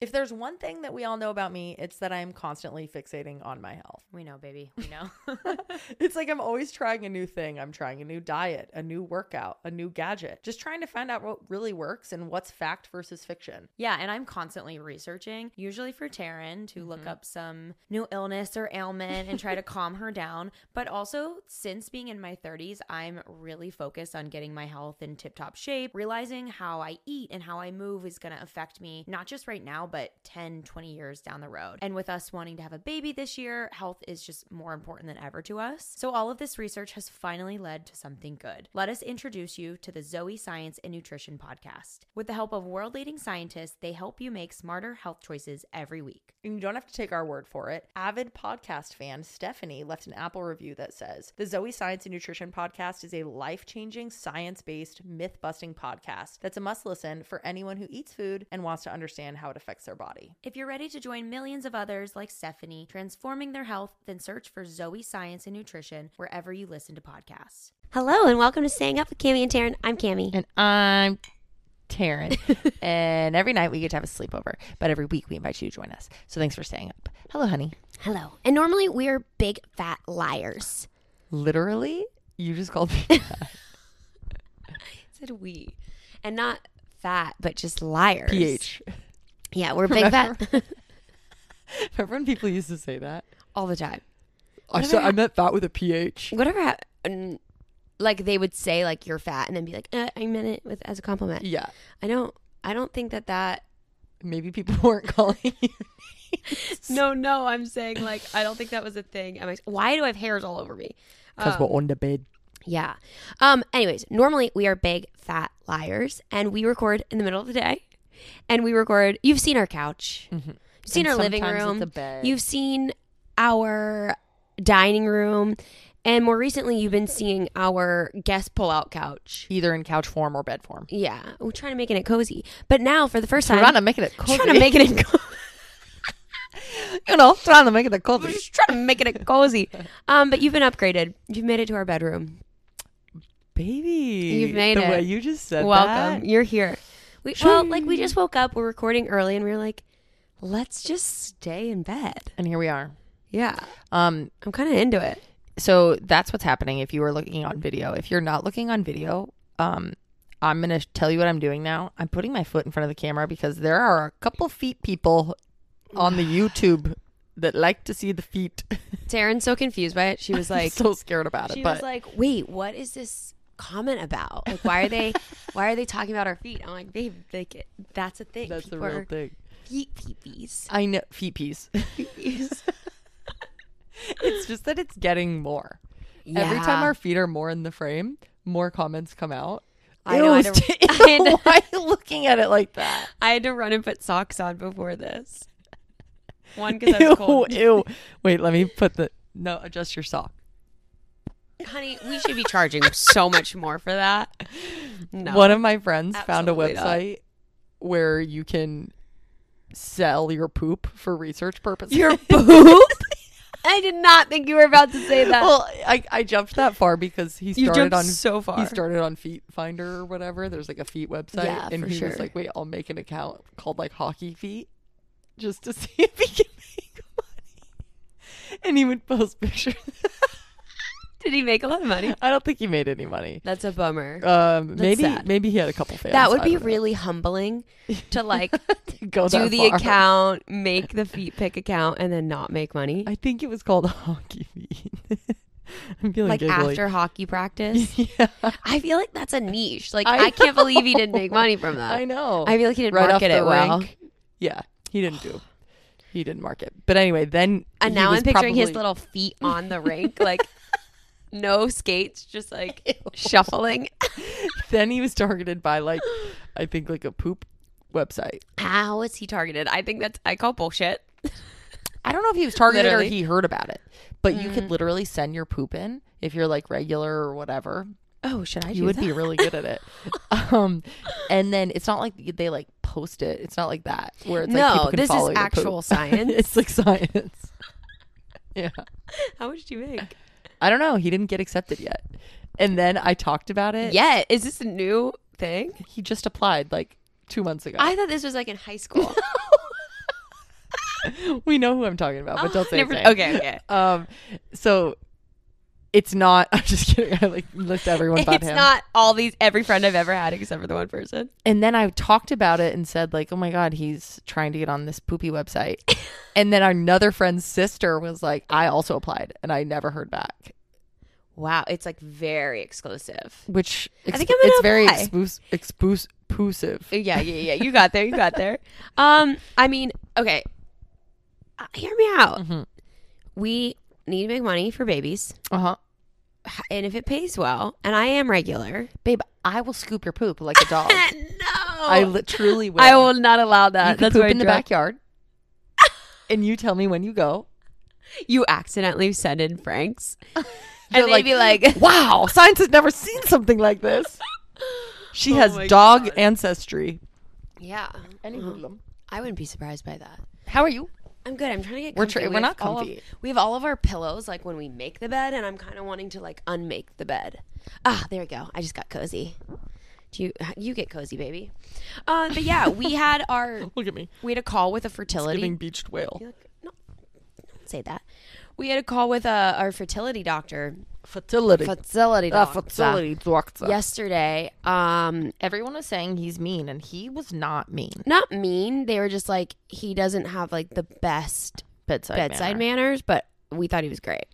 If there's one thing that we all know about me, it's that I'm constantly fixating on my health. We know, baby. We know. It's like I'm always trying a new thing. I'm trying a new diet, a new workout, a new gadget, just trying to find out what really works and what's fact versus fiction. yeah, and I'm constantly researching, usually for Taryn to look mm-hmm. up some new illness or ailment and try to calm her down. But also, since being in my 30s, I'm really focused on getting my health in tip top shape, realizing how I eat and how I move is going to affect me, not just right now, but 10, 20 years down the road. And with us wanting to have a baby this year, health is just more important than ever to us. So, all of this research has finally led to something good. Let us introduce you to the Zoe Science and Nutrition podcast. With the help of world leading scientists, they help you make smarter health choices every week. And you don't have to take our word for it. Avid podcast fan Stephanie left an Apple review that says The Zoe Science and Nutrition podcast is a life changing, science based, myth busting podcast that's a must listen for anyone who eats food and wants to understand how it affects their body. If you're ready to join millions of others like Stephanie, transforming their health, then search for Zoe Science and Nutrition wherever you listen to podcasts. Hello and welcome to Staying Up with Cammie and Taryn. I'm Cammie. And I'm Taryn. and every night we get to have a sleepover, but every week we invite you to join us. So thanks for staying up. Hello, honey. Hello. And normally we're big fat liars. Literally, you just called me. fat. I said we. And not fat, but just liars. PH. Yeah, we're big fat Remember when people used to say that? all the time. I said I meant fat with a PH. Whatever hap- n- like they would say like you're fat and then be like, uh, I meant it with as a compliment. Yeah. I don't I don't think that that Maybe people weren't calling you. No, no, I'm saying like I don't think that was a thing. I'm like, why do I have hairs all over me? Because Um, we're on the bed. Yeah. Um. Anyways, normally we are big fat liars, and we record in the middle of the day, and we record. You've seen our couch. You've seen And our living room. it's a bed. You've seen our dining room, and more recently, you've been seeing our guest pull-out couch. Either in couch form or bed form. Yeah, we're trying to make it cozy, but now for the 1st We're time, trying to make it cozy. trying to make it a co- you know, trying to make it a we're cozy. just trying to make it cozy. Um, but you've been upgraded. You've made it to our bedroom. Baby. You've made the it. way you just said Welcome. that. You're here. We, well, like we just woke up. We're recording early, and we were like, let's just stay in bed. And here we are. Yeah, Um, I'm kind of into it. so that's what's happening if you are looking on video. If you're not looking on video, um, I'm gonna tell you what I'm doing now. I'm putting my foot in front of the camera because there are a couple feet people on the YouTube that like to see the feet. Taryn's so confused by it. She was like, so scared about she it. But was like, wait, what is this comment about? Like, why are they, why are they talking about our feet? I'm like, babe, like that's a thing. that's the real are thing. Feet peepees. I know feet piece. it's just that it's getting more. Every time our feet are more in the frame, more comments come out. I know, I Ew, don't- St- Why are you looking at it like that? I had to run and put socks on before this. One because I was cold. ew. Wait, let me put the no. Adjust your sock. Honey, we should be charging so much more for that. No. One of my friends found a Absolutely not. website where you can sell your poop for research purposes. Your poop? I did not think you were about to say that. well, I, I jumped that far because he you started jumped on so far. He started on Feet Finder or whatever. There's like a feet website, Yeah, and for he sure. was like, "Wait, I'll make an account called like Hockey Feet, just to see if he can make money." And he would post pictures. Did he make a lot of money? I don't think he made any money. That's a bummer. Um, maybe sad. maybe he had a couple fans. that would I be don't know. really humbling to like Go do that the far. account, make the feet pick account, and then not make money. I think it was called Hockey Feet. I'm feeling like giggly. after hockey practice. yeah, I feel like that's a niche. Like I I, can't believe he didn't make money from that. I know. I feel like he didn't right off market the it well. rink. Yeah, he didn't do. He didn't market. But anyway, then And he now was I'm picturing his probably- little feet on the rink, like no skates, just like shuffling. then he was targeted by like I think like a poop website. How is he targeted? I think that's I call bullshit. I don't know if he was targeted Literally. or he heard about it. But you Mm. could literally send your poop in if you're like regular or whatever. Oh, should I? you would be really good at it. um, and then it's not like they like post it. It's not like that where it's like No, people can this is follow poop. actual science. it's like science. yeah, How much do you make? I don't know. He didn't get accepted yet. And then I talked about it. Yeah, is this a new thing? he just applied like two months ago. I thought this was like in high school. we know who I'm talking about, but don't say Never- okay, okay. Um, so it's not. I'm just kidding. I like list everyone but It's him. not all these every friend I've ever had except for the one person. and then I talked about it and said like, oh my god, he's trying to get on this poopy website. and then another friend's sister was like, I also applied, and I never heard back. Wow, it's like very exclusive. Which I think I'm gonna it's very apply. expus- expus- exclusive. Yeah, yeah, yeah. You got there. You got there. Um, I mean, okay. Uh, hear me out. Mhm. We need to make money for babies, Uh huh. and if it pays well, and I am regular, Babe, I will scoop your poop like a dog. no, I li- truly will. I will not allow You that. can That's poop in the backyard, and you tell me when you go. You accidentally send in Franks, and they'd like, be like, "Wow, science has never seen something like this." She Oh has dog God. ancestry. "Yeah." Any Uh-huh. hoodlum. I wouldn't be surprised by that. How are you? I'm good. I'm trying to get. We're Comfy. tra- We we're not all of- comfy. we have all of our pillows like when we make the bed, and I'm kind of wanting to like unmake the bed. Ah, there we go. I just got cozy. Do you you get cozy, baby? Uh, but yeah, we had our Look at me, we had a call with a fertility. giving beached whale. Look- no, don't say that. We had a call with uh, our fertility doctor, Fertility. fertility Uh, doctor, fertility doctor. yesterday. Um, Everyone was saying he's mean, and he was not mean. not mean. They were just like he doesn't have like the best Bedside, bedside manner. manners, but we thought he was great.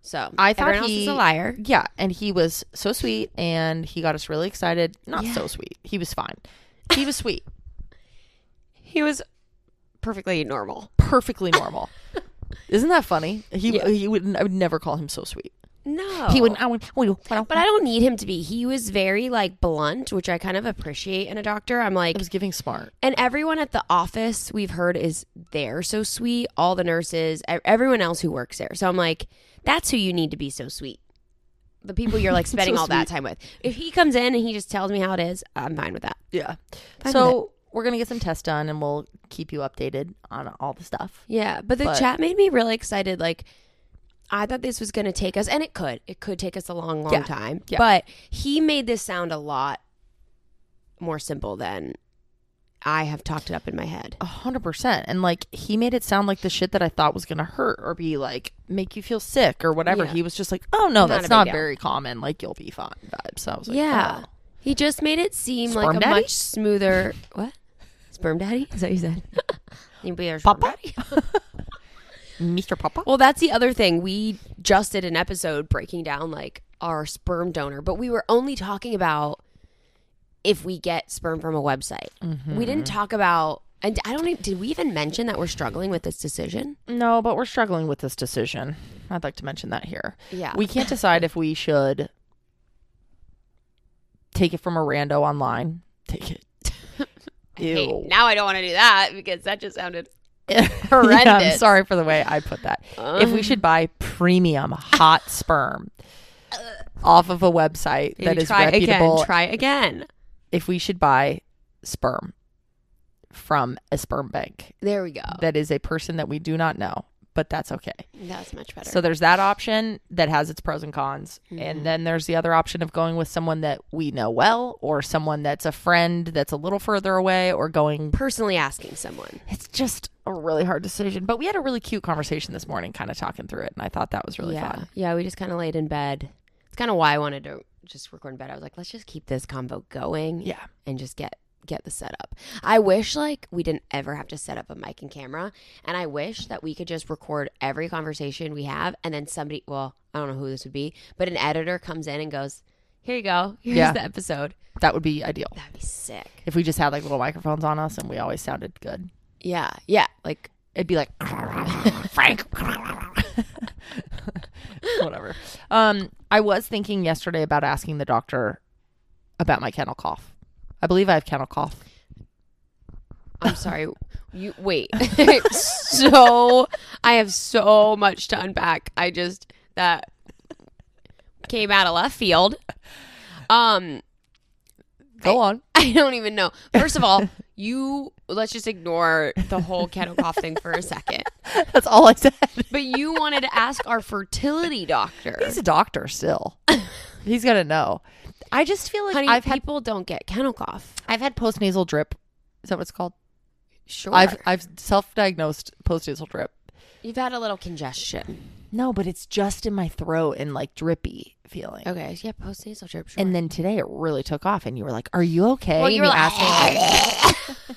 So I thought everyone else he is a liar. Yeah, and he was so sweet, and he got us really excited. Not Yeah. so sweet. He was fine. He was sweet. He was perfectly normal. Perfectly normal. Isn't that funny? He Yeah. he would I would never call him so sweet. No, He would. I would. But I don't need him to be. He was very like blunt, which I kind of appreciate in a doctor. I'm like, I was giving smart. and everyone at the office we've heard is there so sweet. All the nurses, e- everyone else who works there. So I'm like, that's who you need to be so sweet. The people you're like spending all that time with. If he comes in and he just tells me how it is, I'm fine with that. Yeah. So we're gonna get some tests done, and we'll keep you updated on all the stuff. Yeah, but the But- chat made me really excited. Like, I thought this was going to take us, and it could. It could take us a long, long Yeah. time. Yeah. But he made this sound a lot more simple than I have talked it up in my head. A hundred percent. And like he made it sound like the shit that I thought was gonna hurt or be like make you feel sick or whatever. Yeah. He was just like, oh no, Not that's not deal. very common. Like you'll be fine. Vibes. So I was like, yeah, oh. he just made it seem Sperm like a daddy? much smoother. What? Sperm daddy? Is that what you said? you be our sperm Papa? daddy? Mr. Papa. Well, that's the other thing. We just did an episode breaking down like our sperm donor, but we were only talking about if we get sperm from a website. Mm-hmm. We didn't talk about and I don't even did we even mention that we're struggling with this decision? No, but we're struggling with this decision. I'd like to mention that here. Yeah. We can't decide if we should take it from a rando online. Take it. Ew. now I don't want to do that because that just sounded Yeah, I'm horrendous. sorry for the way I put that. if we should um. buy premium hot sperm off of a website that Maybe is try reputable, again. Try again. if we should buy sperm from a sperm bank There we go. that is a person that we do not know, but that's okay. That's much better. So there's that option that has its pros and cons. Mhm. And then there's the other option of going with someone that we know well or someone that's a friend that's a little further away or going personally asking someone. it's just a really hard decision. But we had a really cute conversation this morning kind of talking through it and I thought that was really yeah. fun. Yeah, we just kind of laid in bed. It's kind of why I wanted to just record in bed. I was like, let's just keep this convo going. Yeah. and just get get the setup. I wish like we didn't ever have to set up a mic and camera, and I wish that we could just record every conversation we have, and then somebody, well, I don't know who this would be, but an editor comes in and goes, "Here you go, here's Yeah. the episode." That would be ideal. That'd be sick. If we just had like little microphones on us and we always sounded good. Yeah, yeah, like It'd be like Frank. Whatever. Um, I was thinking yesterday about asking the doctor about my kennel cough. I believe I have kennel cough. I'm sorry. You wait. so I have so much to unpack. I just that came out of left field. Um, Go on. I don't even know. First of all, you let's just ignore the whole kennel cough thing for a second. That's all I said. But you wanted to ask our fertility doctor. He's a doctor still. He's gonna know. I just feel like Honey, I've had people don't get kennel cough. I've had postnasal drip. Is that what it's called? Sure. I've I've self-diagnosed post-nasal drip. You've had a little congestion. No, but it's just in my throat and like drippy feeling. Okay. Yeah, post nasal drip. Sure. And then today it really took off, and you were like, "Are you okay?" well, and you were like, asked like,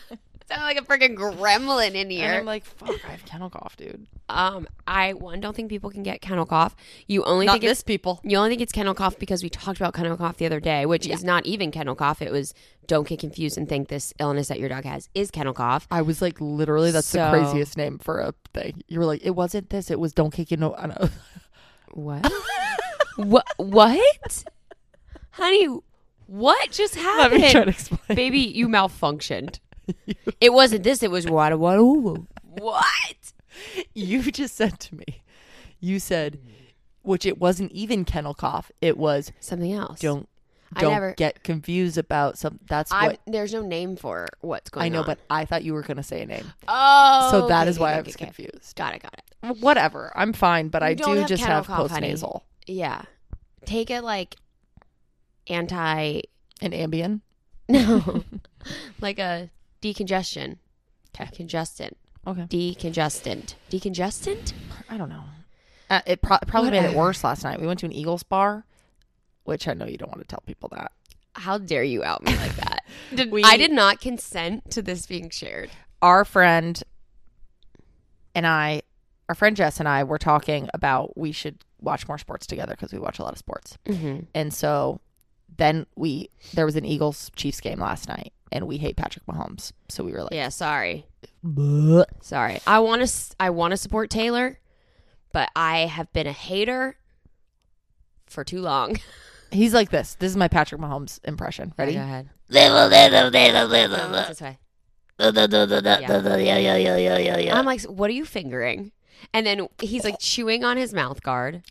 sound like a freaking gremlin in and here. I'm like, "Fuck, I have kennel cough, dude." um, I one don't think people can get kennel cough. You only Not think it's people. You only think it's kennel cough because we talked about kennel cough the other day, which is not even kennel cough. It was don't get confused and think this illness that your dog has is kennel cough. I was like, literally, that's So- the craziest name for a thing. You were like, it wasn't this. It was don't kick you know. What? what? What? Honey, what just Let me try happened? to explain. Baby, you malfunctioned. it wasn't this. It was what? What? What? You just said to me, you said, which it wasn't even kennel cough. It was Something else. don't don't never- get confused about some. That's I. what There's no name for what's going on. I on. know, but I thought you were going to say a name, oh, so that okay, is why okay, I was okay. confused. Got it. Got it. Whatever, I'm fine, but You I don't have just have cough, post honey. nasal Yeah. Take it like anti. and Ambien. No, like a decongestion. 'Kay. Congestant. Okay, Decongestant. Decongestant? I don't know. Uh, it pro- probably made it worse last night. We went to an Eagles bar, which I know you don't want to tell people that. How dare you out me like that? Did, We- I did not consent to this being shared. our friend and I, our friend Jess and I were talking about we should watch more sports together because we watch a lot of sports. Mm-hmm. And so then we, there was an Eagles Chiefs game last night and we hate Patrick Mahomes. So we were like, Yeah, sorry. "Bleh." Sorry. I want to I want to support Taylor, but I have been a hater for too long. he's like this. This is my Patrick Mahomes impression. Ready? Go ahead. Yeah. This way. I'm like, what are you fingering? And then he's like chewing on his mouth guard.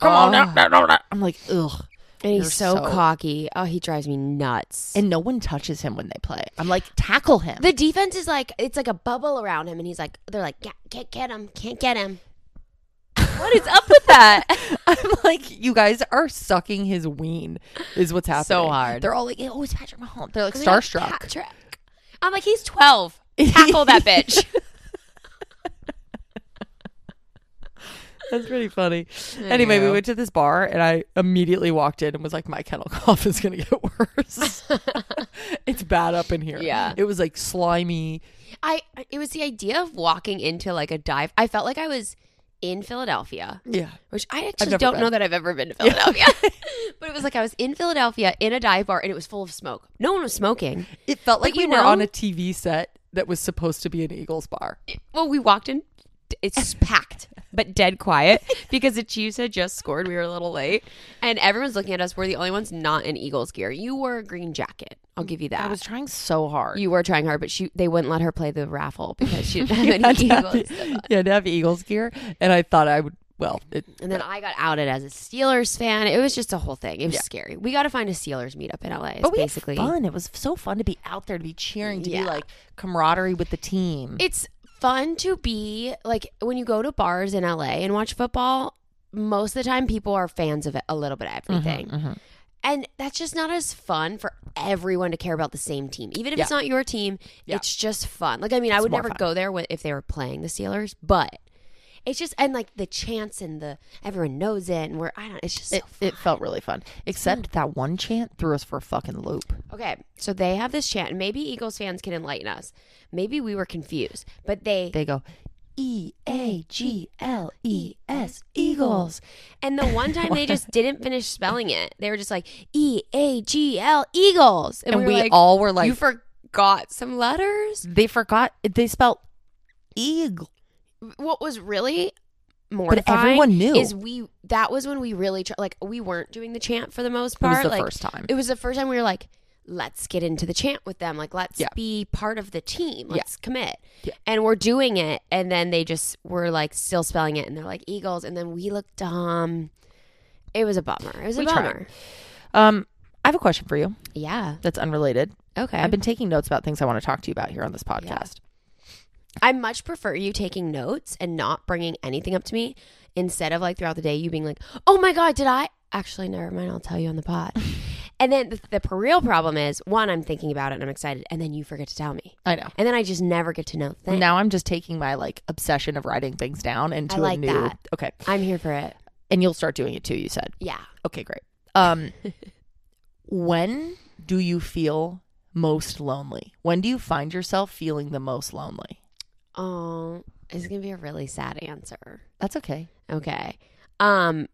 Come on. no, no, no, no. I'm like, ugh. And he's so, so- cocky. Oh, he drives me nuts. And no one touches him when they play. I'm like, tackle him. the defense is like, it's like a bubble around him. And he's like, they're like, "Ca- can't get him. Can't get him. What is up with that? I'm like, you guys are sucking his ween, is what's happening. So hard. They're all like, oh, it's Patrick Mahomes. They're like They're like, starstruck. Patrick. I'm like, he's 12. Tackle that bitch. That's pretty funny. Anyway, we went to this bar and I immediately walked in and was like, my kennel cough is going to get worse. it's bad up in here. Yeah. It was like slimy. I it was the idea of walking into like a dive. I felt like I was in Philadelphia, Yeah. which I actually don't been. know that I've ever been to Philadelphia. but it was like I was in Philadelphia in a dive bar and it was full of smoke. No one was smoking. It felt like But we you were know- on a TV set that was supposed to be an Eagles bar. Well, we walked in. It's packed, but dead quiet because the Chiefs had just scored. We were a little late, and everyone's looking at us. We're the only ones not in Eagles gear. You wore a green jacket. I'll give you that. I was trying so hard. you were trying hard, but she they wouldn't let her play the raffle because she didn't have any had to have Eagles. the- you had to have Eagles gear. And I thought I would, well, it, And then I got outed as a Steelers fan. It was just a whole thing. It was Yeah. scary. We got to find a Steelers meetup in LA. It's but we basically had fun. It was so fun to be out there, to be cheering, to Yeah. be like camaraderie with the team. it's fun to be like when you go to bars in LA and watch football. Most of the time, people are fans of it, a little bit of everything, Mhm. and that's just not as fun for everyone to care about the same team. Even if it's not your team, Yeah. it's just fun. Like I mean, I would never fun. go there if they were playing the Steelers, but it's just and like the chants and the everyone knows it, and we're I don't. It's just so It, it felt really fun. Except that one chant threw us for a fucking loop. Okay, so they have this chant. and Maybe Eagles fans can enlighten us. Maybe we were confused, but they, They go, E A G L E S, Eagles. and the one time they just didn't finish spelling it. They were just like E A G L Eagles, And we, we, were like, all were like, you forgot some letters. they forgot, they spelled eagle. What was really mortifying But everyone knew. is we that was when we really tr- like we weren't doing the chant for the most It was part. the like, first time. It was the first time we were like, let's get into the chant with them. Like, let's Yeah. be part of the team. Let's commit. Yeah. And we're doing it. And then they just were like still spelling it. And they're like Eagles. And then we looked dumb. It was a bummer. It was We a tried. bummer. Um, I have a question for you Yeah. that's unrelated. Okay. I've been taking notes about things I want to talk to you about here on this podcast. I much prefer you taking notes and not bringing anything up to me instead of like throughout the day you being like, oh my God, did I? Actually, never mind. I'll tell you on the pod. And then the, the real problem is one, I'm thinking about it and I'm excited, and then you forget to tell me, I know. and then I just never get to know things. Now I'm just taking my like obsession of writing things down into I like a new. that. Okay, I'm here for it. and you'll start doing it too. You said. Yeah. Okay, great. Um, when do you feel most lonely? When do you find yourself feeling the most lonely? Oh, it's gonna be a really sad answer. That's okay. Okay. Um,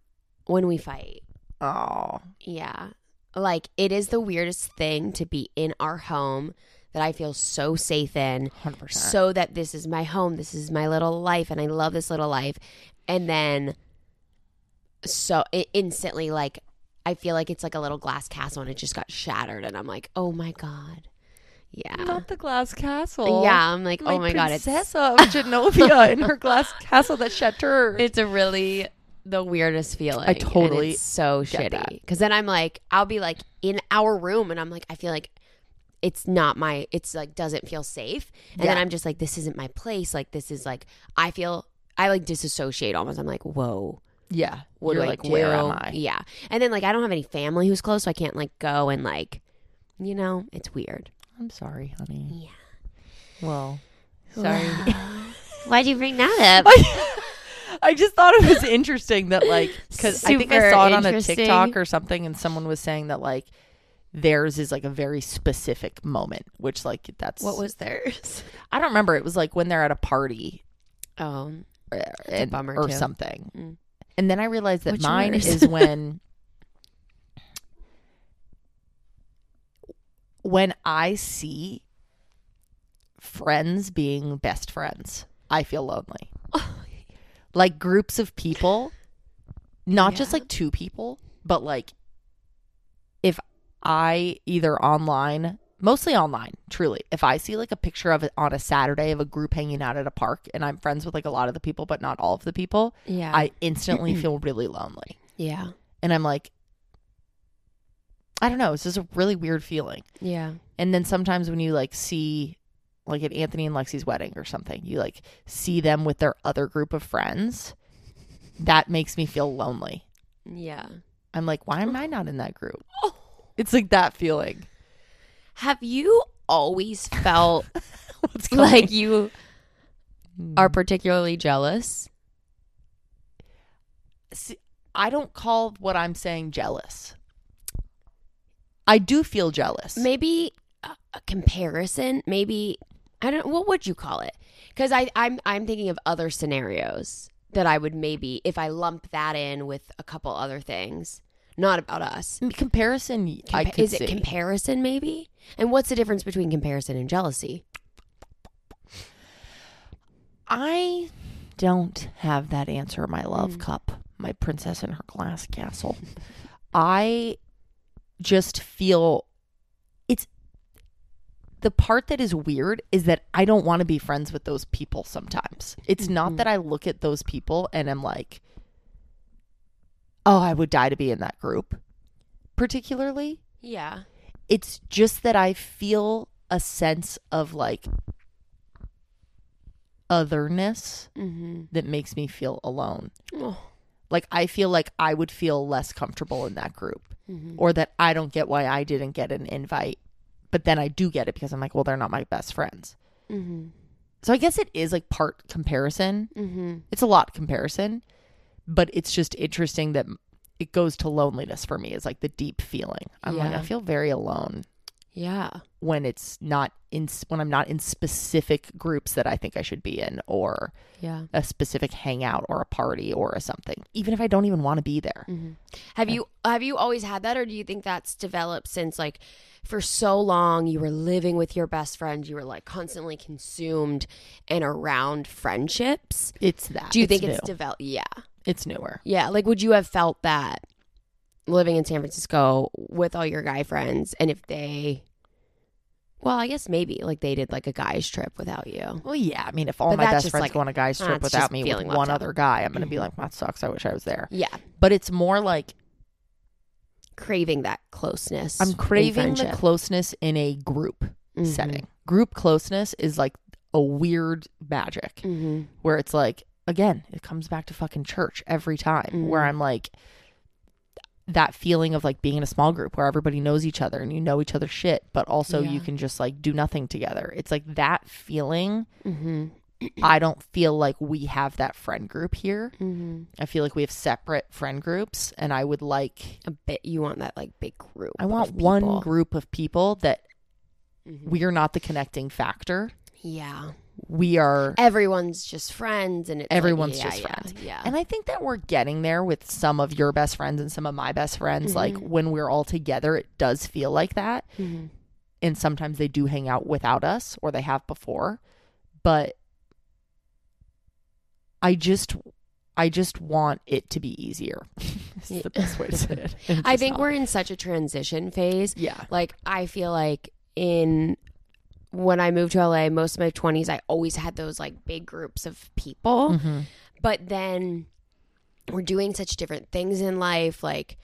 when we fight. Oh, Yeah. Like it is the weirdest thing to be in our home that I feel so safe in. 100 percent. So that this is my home, this is my little life, and I love this little life. And then, so it instantly, like, I feel like it's like a little glass castle and it just got shattered. And I'm like, oh my God. Yeah. Not the glass castle. yeah. I'm like, oh my God. It's, of Genovia in her glass castle that shattered. it's a really the weirdest feeling. I totally it's so shitty. Because then I'm like, I'll be like in our room, and I'm like, I feel like it's not my. It's like doesn't feel safe, and then I'm just like, this isn't my place. Like this is like I feel. I like disassociate almost. I'm like, whoa. yeah. What You're do like, I do? where am I? Yeah, and then like I don't have any family who's close, so I can't like go and like, you know, it's weird. I'm sorry, honey. Yeah. Well, sorry. Why'd you bring that up? I just thought it was interesting that like because I think I saw it on a. TikTok or something, and someone was saying that like theirs is like a very specific moment, which like that's what was theirs? I don't remember. It was like when they're at a party Oh, uh, a and- or too. something, Mm. and then I realized that What's mine is when when I see friends being best friends, I feel lonely. like groups of people, not just like two people, but like if I either online, mostly online, truly, if I see like a picture of it on a Saturday of a group hanging out at a park and I'm friends with like a lot of the people, but not all of the people, yeah. I instantly feel really lonely. yeah. And I'm like, I don't know, it's just a really weird feeling. Yeah. And then sometimes when you like see like at Anthony and Lexi's wedding or something, you like see them with their other group of friends. That makes me feel lonely. Yeah. I'm like, why am I not in that group? Oh. It's like that feeling. Have you always felt like you hmm. are particularly jealous? See, I don't call what I'm saying jealous. I do feel jealous. Maybe a, comparison. Maybe I don't. What would you call it? Because I I'm I'm thinking of other scenarios that I would maybe if I lump that in with a couple other things, not about us. Comparison, I Compa- could is it see. comparison maybe? And what's the difference between comparison and jealousy? I don't have that answer, my love Mm. cup, my princess in her glass castle. I just feel it's the part that is weird is that I don't want to be friends with those people sometimes. It's not Mhm. that I look at those people and I'm like, oh, I would die to be in that group, particularly. Yeah. It's just that I feel a sense of like otherness Mm-hmm. that makes me feel alone. Oh. Like I feel like I would feel less comfortable in that group Mm-hmm. or that I don't get why I didn't get an invite. But then I do get it because I'm like, well, they're not my best friends. Mm-hmm. So I guess it is like part comparison. Mm-hmm. It's a lot comparison, but it's just interesting that it goes to loneliness for me is like the deep feeling. I'm like I feel very alone Yeah. when it's not in when I'm not in specific groups that I think I should be in or Yeah. a specific hangout or a party or a something. Even if I don't even want to be there. Mm-hmm. Have you have you always had that, or do you think that's developed since like for so long you were living with your best friend, you were like constantly consumed and around friendships? It's that. Do you think it's new. developed? Yeah, it's newer? yeah. Like, would you have felt that living in San Francisco with all your guy friends, and if they, well, I guess maybe like they did like a guys trip without you. Well, yeah. I mean, if all But my that's best just friends like- go on a guy's trip that's without just me with feeling left one out. other guy, I'm going to be Mhm. like, that sucks. I wish I was there. Yeah, But it's more like craving that closeness. I'm in craving the friendship. closest in a group Mhm. setting. Group closeness is like a weird magic Mhm. where it's like, again, it comes back to fucking church every time where Mhm. I'm like, that feeling of like being in a small group where everybody knows each other and you know each other's shit, but also you can just like do nothing together. It's like that feeling. Mm-hmm. I don't feel like we have that friend group here. Mm-hmm. I feel like we have separate friend groups, and I would like, A bit. You want that like big group. I want one group of people that Mhm. we are not the connecting factor. Yeah. We are Everyone's just friends, and it's like, Everyone's yeah, just yeah, friends. Yeah. And I think that we're getting there with some of your best friends and some of my best friends. Like Mhm. when we're all together, it does feel like that. Mhm. And sometimes they do hang out without us or they have before. But I just I just want it to be easier. It's the best way to say it. I think not. we're in such a transition phase. Yeah. Like I feel like in when I moved to LA, most of my 20s, I always had those like big groups of people. Mhm. But then we're doing such different things in life. Like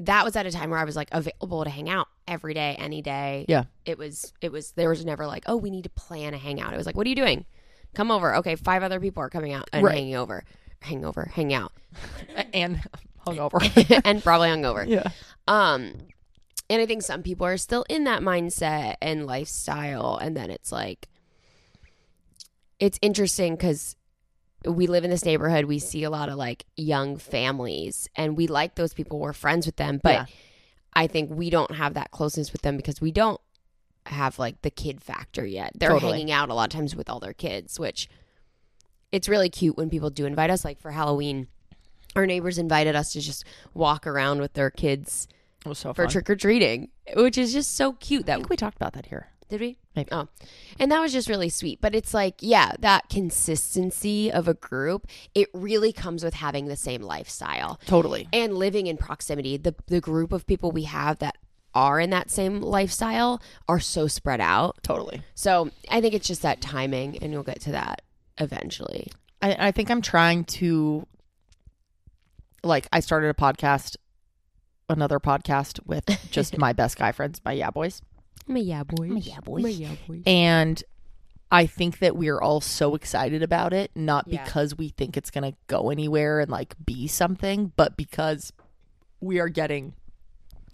that was at a time where I was like available to hang out every day, any day. Yeah. It was, it was, there was never like, oh, we need to plan a hangout. It was like, what are you doing? Come over. Okay. Five other people are coming out and Right. hanging over, hang over, hang out, And hungover. and probably hungover. yeah. Um, and I think some people are still in that mindset and lifestyle. And then it's like, it's interesting because we live in this neighborhood. We see a lot of like young families, and we like those people. We're friends with them. But Yeah. I think we don't have that closeness with them because we don't have like the kid factor yet. They're Totally. hanging out a lot of times with all their kids, which it's really cute when people do invite us. Like for Halloween, our neighbors invited us to just walk around with their kids It was so for fun. trick or treating, which is just so cute. I That think we talked about that here. did we? Maybe. Oh, and that was just really sweet. But it's like, yeah, that consistency of a group, it really comes with having the same lifestyle Totally. and living in proximity. The the group of people we have that are in that same lifestyle are so spread out. Totally. So I think it's just that timing, and you'll get to that eventually. I, I think I'm trying to like I started a podcast another podcast with just my best guy friends, my yeah boys. My yeah boys. My yeah boys. My yeah boys. And I think that we're all so excited about it, not Yeah. because we think it's gonna go anywhere and like be something, but because we are getting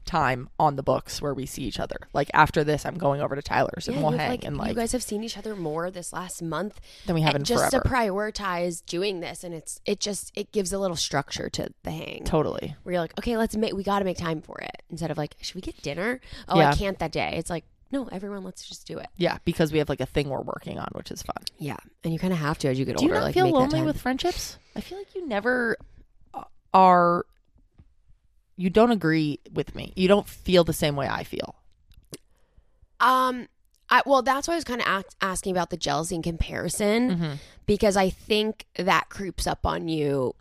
time on the books where we see each other. Like after this I'm going over to Tyler's and we'll hang like, and like you guys have seen each other more this last month than we have in just forever. to prioritize doing this and it's it just it gives a little structure to the hang totally. where you're like okay let's make we got to make time for it instead of like should we get dinner oh Yeah. i can't that day it's like no everyone let's just do it Yeah, because we have like a thing we're working on, which is fun. yeah and you kind of have to as you get Do you older not like feel lonely with friendships? I feel like you never are. You don't agree with me. You don't feel the same way I feel. um I, well that's why i was kind of act, asking about the jealousy and comparison Mm-hmm. because i think that creeps up on you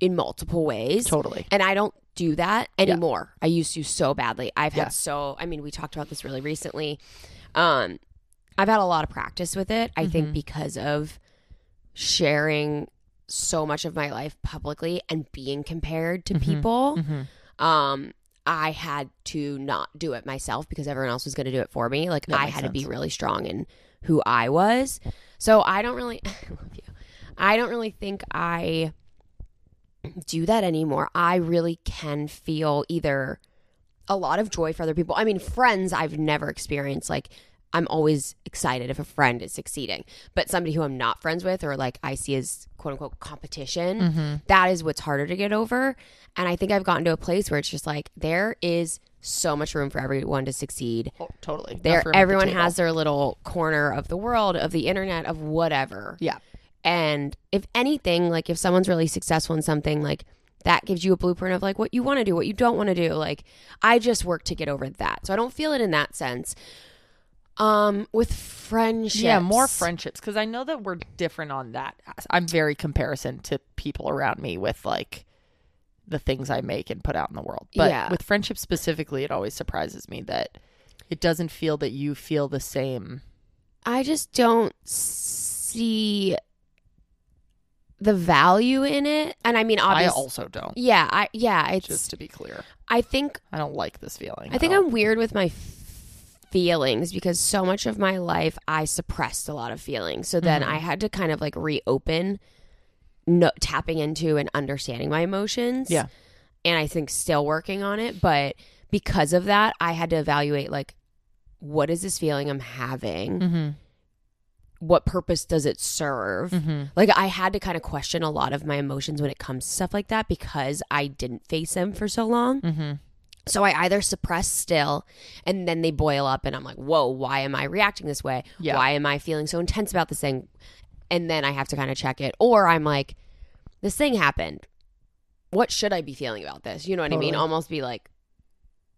in multiple ways Totally. And I don't do that anymore. I used to so badly. I've had Yeah. so I mean, we talked about this really recently. Um I've had a lot of practice with it. I think Mhm. because of sharing so much of my life publicly and being compared to Mhm. people. Um I had to not do it myself because everyone else was going to do it for me. Like That I had to be really strong in who I was. So I don't really I love you. I don't really think I do that anymore. I really can feel either a lot of joy for other people. I mean, friends I've never experienced like I'm always excited if a friend is succeeding. But somebody who I'm not friends with or like I see as quote unquote competition, Mm-hmm. that is what's harder to get over. And I think I've gotten to a place where it's just like there is so much room for everyone to succeed. Oh, totally. There at the everyone has their little corner of the world, of the internet, of whatever. Yeah. And if anything, like if someone's really successful in something, like that gives you a blueprint of like what you want to do, what you don't want to do. Like I just work to get over that. So I don't feel it in that sense. Um with friendships. Yeah, more friendships because I know that we're different on that. I'm very comparison to people around me with like the things I make and put out in the world. But Yeah. with friendships specifically, it always surprises me that it doesn't feel that you feel the same. I just don't see the value in it. And I mean obviously, I also don't. Yeah, I yeah, it's Just to be clear, I think I don't like this feeling. I think. I'm weird with my feelings because so much of my life I suppressed a lot of feelings. So then Mhm. I had to kind of like reopen no, tapping into and understanding my emotions. Yeah. and I think still working on it. But because of that, I had to evaluate like, what is this feeling I'm having? Mm-hmm. What purpose does it serve? Mm-hmm. Like, I had to kind of question a lot of my emotions when it comes to stuff like that because I didn't face them for so long. So I either suppress still and then they boil up and I'm like, whoa, why am I reacting this way? Yeah. Why am I feeling so intense about this thing? And then I have to kind of check it. Or I'm like, this thing happened. What should I be feeling about this? You know what I mean? Almost be like,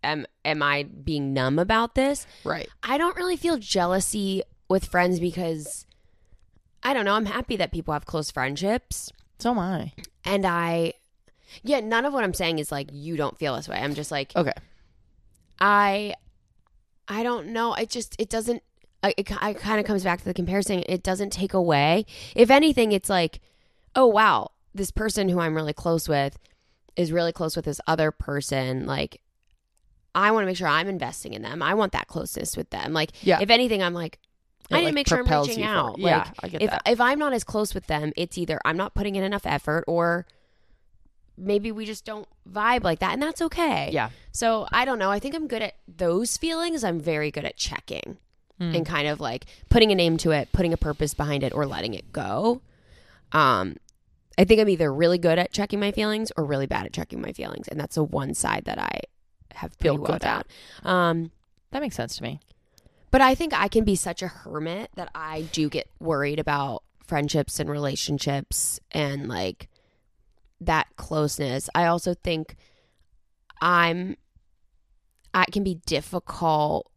am am I being numb about this? Right. I don't really feel jealousy with friends because I don't know. I'm happy that people have close friendships. So am I. And I, yeah, none of what I'm saying is like, you don't feel this way. I'm just like, Okay. I I don't know. It just it doesn't. I, it, it kind of comes back to the comparison. It doesn't take away. If anything, it's like, oh wow, this person who I'm really close with is really close with this other person. Like, I want to make sure I'm investing in them. I want that closeness with them. Like, Yeah. if anything, I'm like, It, I need like, to make sure I'm reaching out. forward. Yeah, Like, I get if that. if I'm not as close with them, it's either I'm not putting in enough effort or maybe we just don't vibe like that, and that's okay. yeah. So I don't know. I think I'm good at those feelings. I'm very good at checking Hmm. and kind of like putting a name to it, putting a purpose behind it, or letting it go. Um, I think I'm either really good at checking my feelings or really bad at checking my feelings, and that's the one side that I have Feel feel well down. Um, That makes sense to me. but I think I can be such a hermit that I do get worried about friendships and relationships and like that closeness. I also think I'm I can be difficult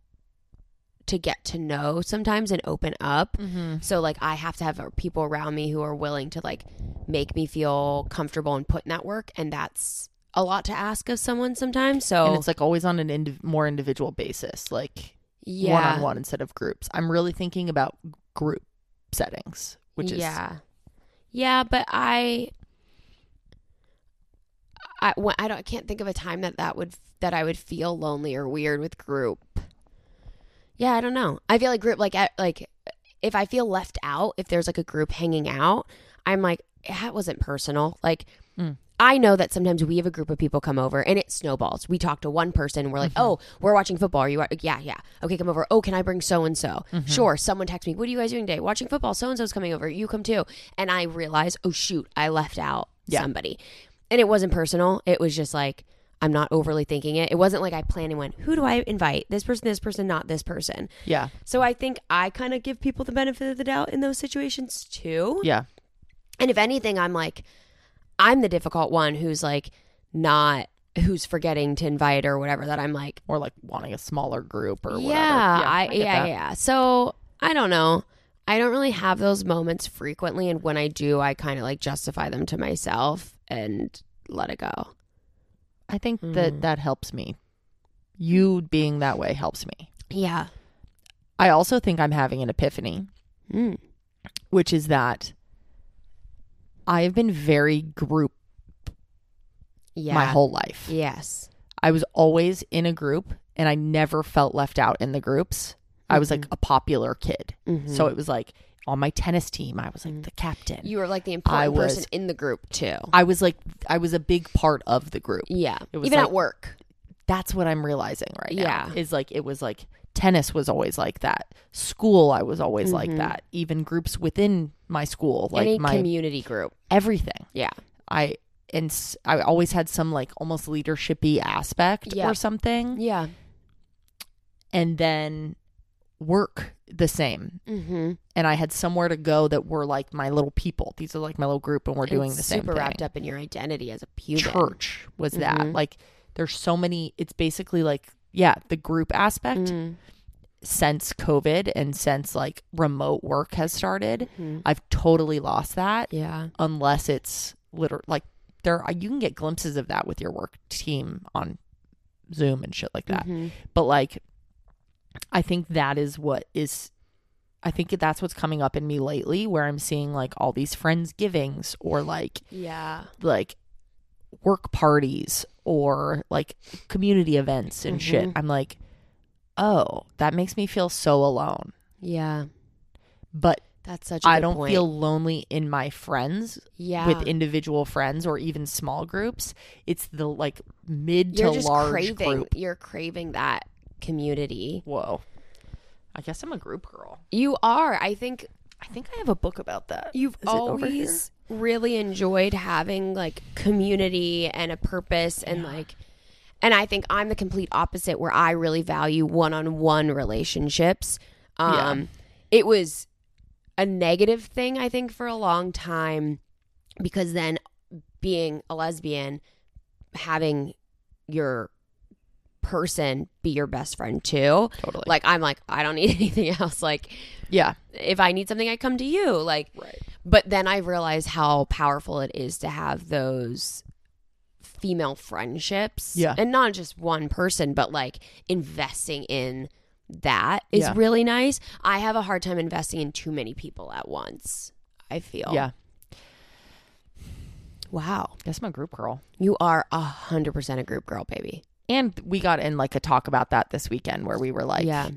to get to know sometimes and open up. Mm-hmm. So like I have to have people around me who are willing to like make me feel comfortable and put in that work and that's a lot to ask of someone sometimes. So And it's like always on an indiv- more individual basis, like yeah. one on one instead of groups. I'm really thinking about group settings, which is yeah yeah but i i i don't I can't think of a time that that would that i would feel lonely or weird with group yeah i don't know i feel like group like at- like if i feel left out if there's like a group hanging out i'm like that wasn't personal like Mm. I know that sometimes we have a group of people come over and it snowballs. We talk to one person, we're like, "Oh, we're watching football. Are you? wa- Yeah, yeah. Okay, come over. Oh, can I bring so and so? Sure." Someone texts me, "What are you guys doing today? Watching football. So and so's coming over. You come too." And I realize, "Oh shoot, I left out Yeah. somebody." And it wasn't personal. It was just like I'm not overly thinking it. It wasn't like I planned and went, "Who do I invite? This person, this person, not this person." yeah, So I think I kind of give people the benefit of the doubt in those situations too. yeah, And if anything, I'm like, I'm the difficult one who's like not who's forgetting to invite or whatever. That I'm like, or like wanting a smaller group or whatever. yeah, I, get yeah, that. yeah. So I don't know. I don't really have those moments frequently, and when I do, I kind of like justify them to myself and let it go. I think that Mm. that helps me. You being that way helps me. Yeah. I also think I'm having an epiphany, Mm. which is that I have been very group Yeah. my whole life. Yes. I was always in a group and I never felt left out in the groups. I was like a popular kid. Mhm. So it was like on my tennis team, I was like Mm. the captain. you were like the important was- person in the group too. I was like I was a big part of the group. Yeah. It was Even like- at work. That's what I'm realizing right now. Yeah. Is like it was like tennis was always like that. School I was always like Mhm. that. Even groups within my school, like Any my community group. everything. Yeah. I and s- I always had some like almost leadershipy aspect Yeah. or something. Yeah. And then work the same. Mm-hmm. And I had somewhere to go that were like my little people. These are like my little group and we're doing the same super wrapped up in your identity as a human. Church was that. Mhm. Like there's so many it's basically like yeah, the group aspect Mm. since COVID and since like remote work has started. Mhm. I've totally lost that Yeah. unless it's literally like there you can get glimpses of that with your work team on Zoom and shit like that. Mhm. But like I think that is what is I think that's what's coming up in me lately where I'm seeing like all these friends givings or like Yeah. like work parties or like community events and shit. Mhm. I'm like, "Oh, that makes me feel so alone." Yeah. But That's such a I don't point. feel lonely in my friends yeah. with individual friends or even small groups. It's the like mid You're to just large craving group. you're craving that community. Whoa. I guess I'm a group girl. You are. I think I think I have a book about that. you've Is it over here? always really enjoyed having like community and a purpose and like and I think I'm the complete opposite where I really value one-on-one relationships. Um it was a negative thing I think for a long time because then being a lesbian having your person be your best friend too. Totally. Like I'm like I don't need anything else like yeah. if I need something, I come to you. Like, Right. but then I realized how powerful it is to have those female friendships. Yeah. And not just one person, but like investing in that is Yeah. really nice. I have a hard time investing in too many people at once. I feel. Yeah. Wow. Guess I'm group girl. You are a hundred percent a group girl, baby. And we got in like a talk about that this weekend where we were like yeah.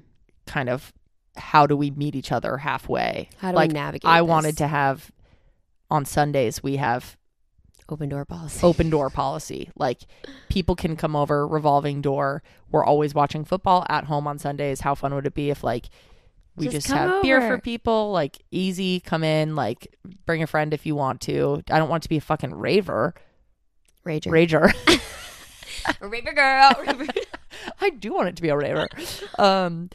kind of how do we meet each other halfway? How do like we navigate? I this? wanted to have on Sundays we have open door policy. open door policy. Like people can come over, revolving door. We're always watching football at home on Sundays. How fun would it be if like we Just just, have beer for people, like easy, come in, like bring a friend if you want to. I don't want to be a fucking raver. Rager. Rager. Raver girl. Raver- I do want it to be a raver. Um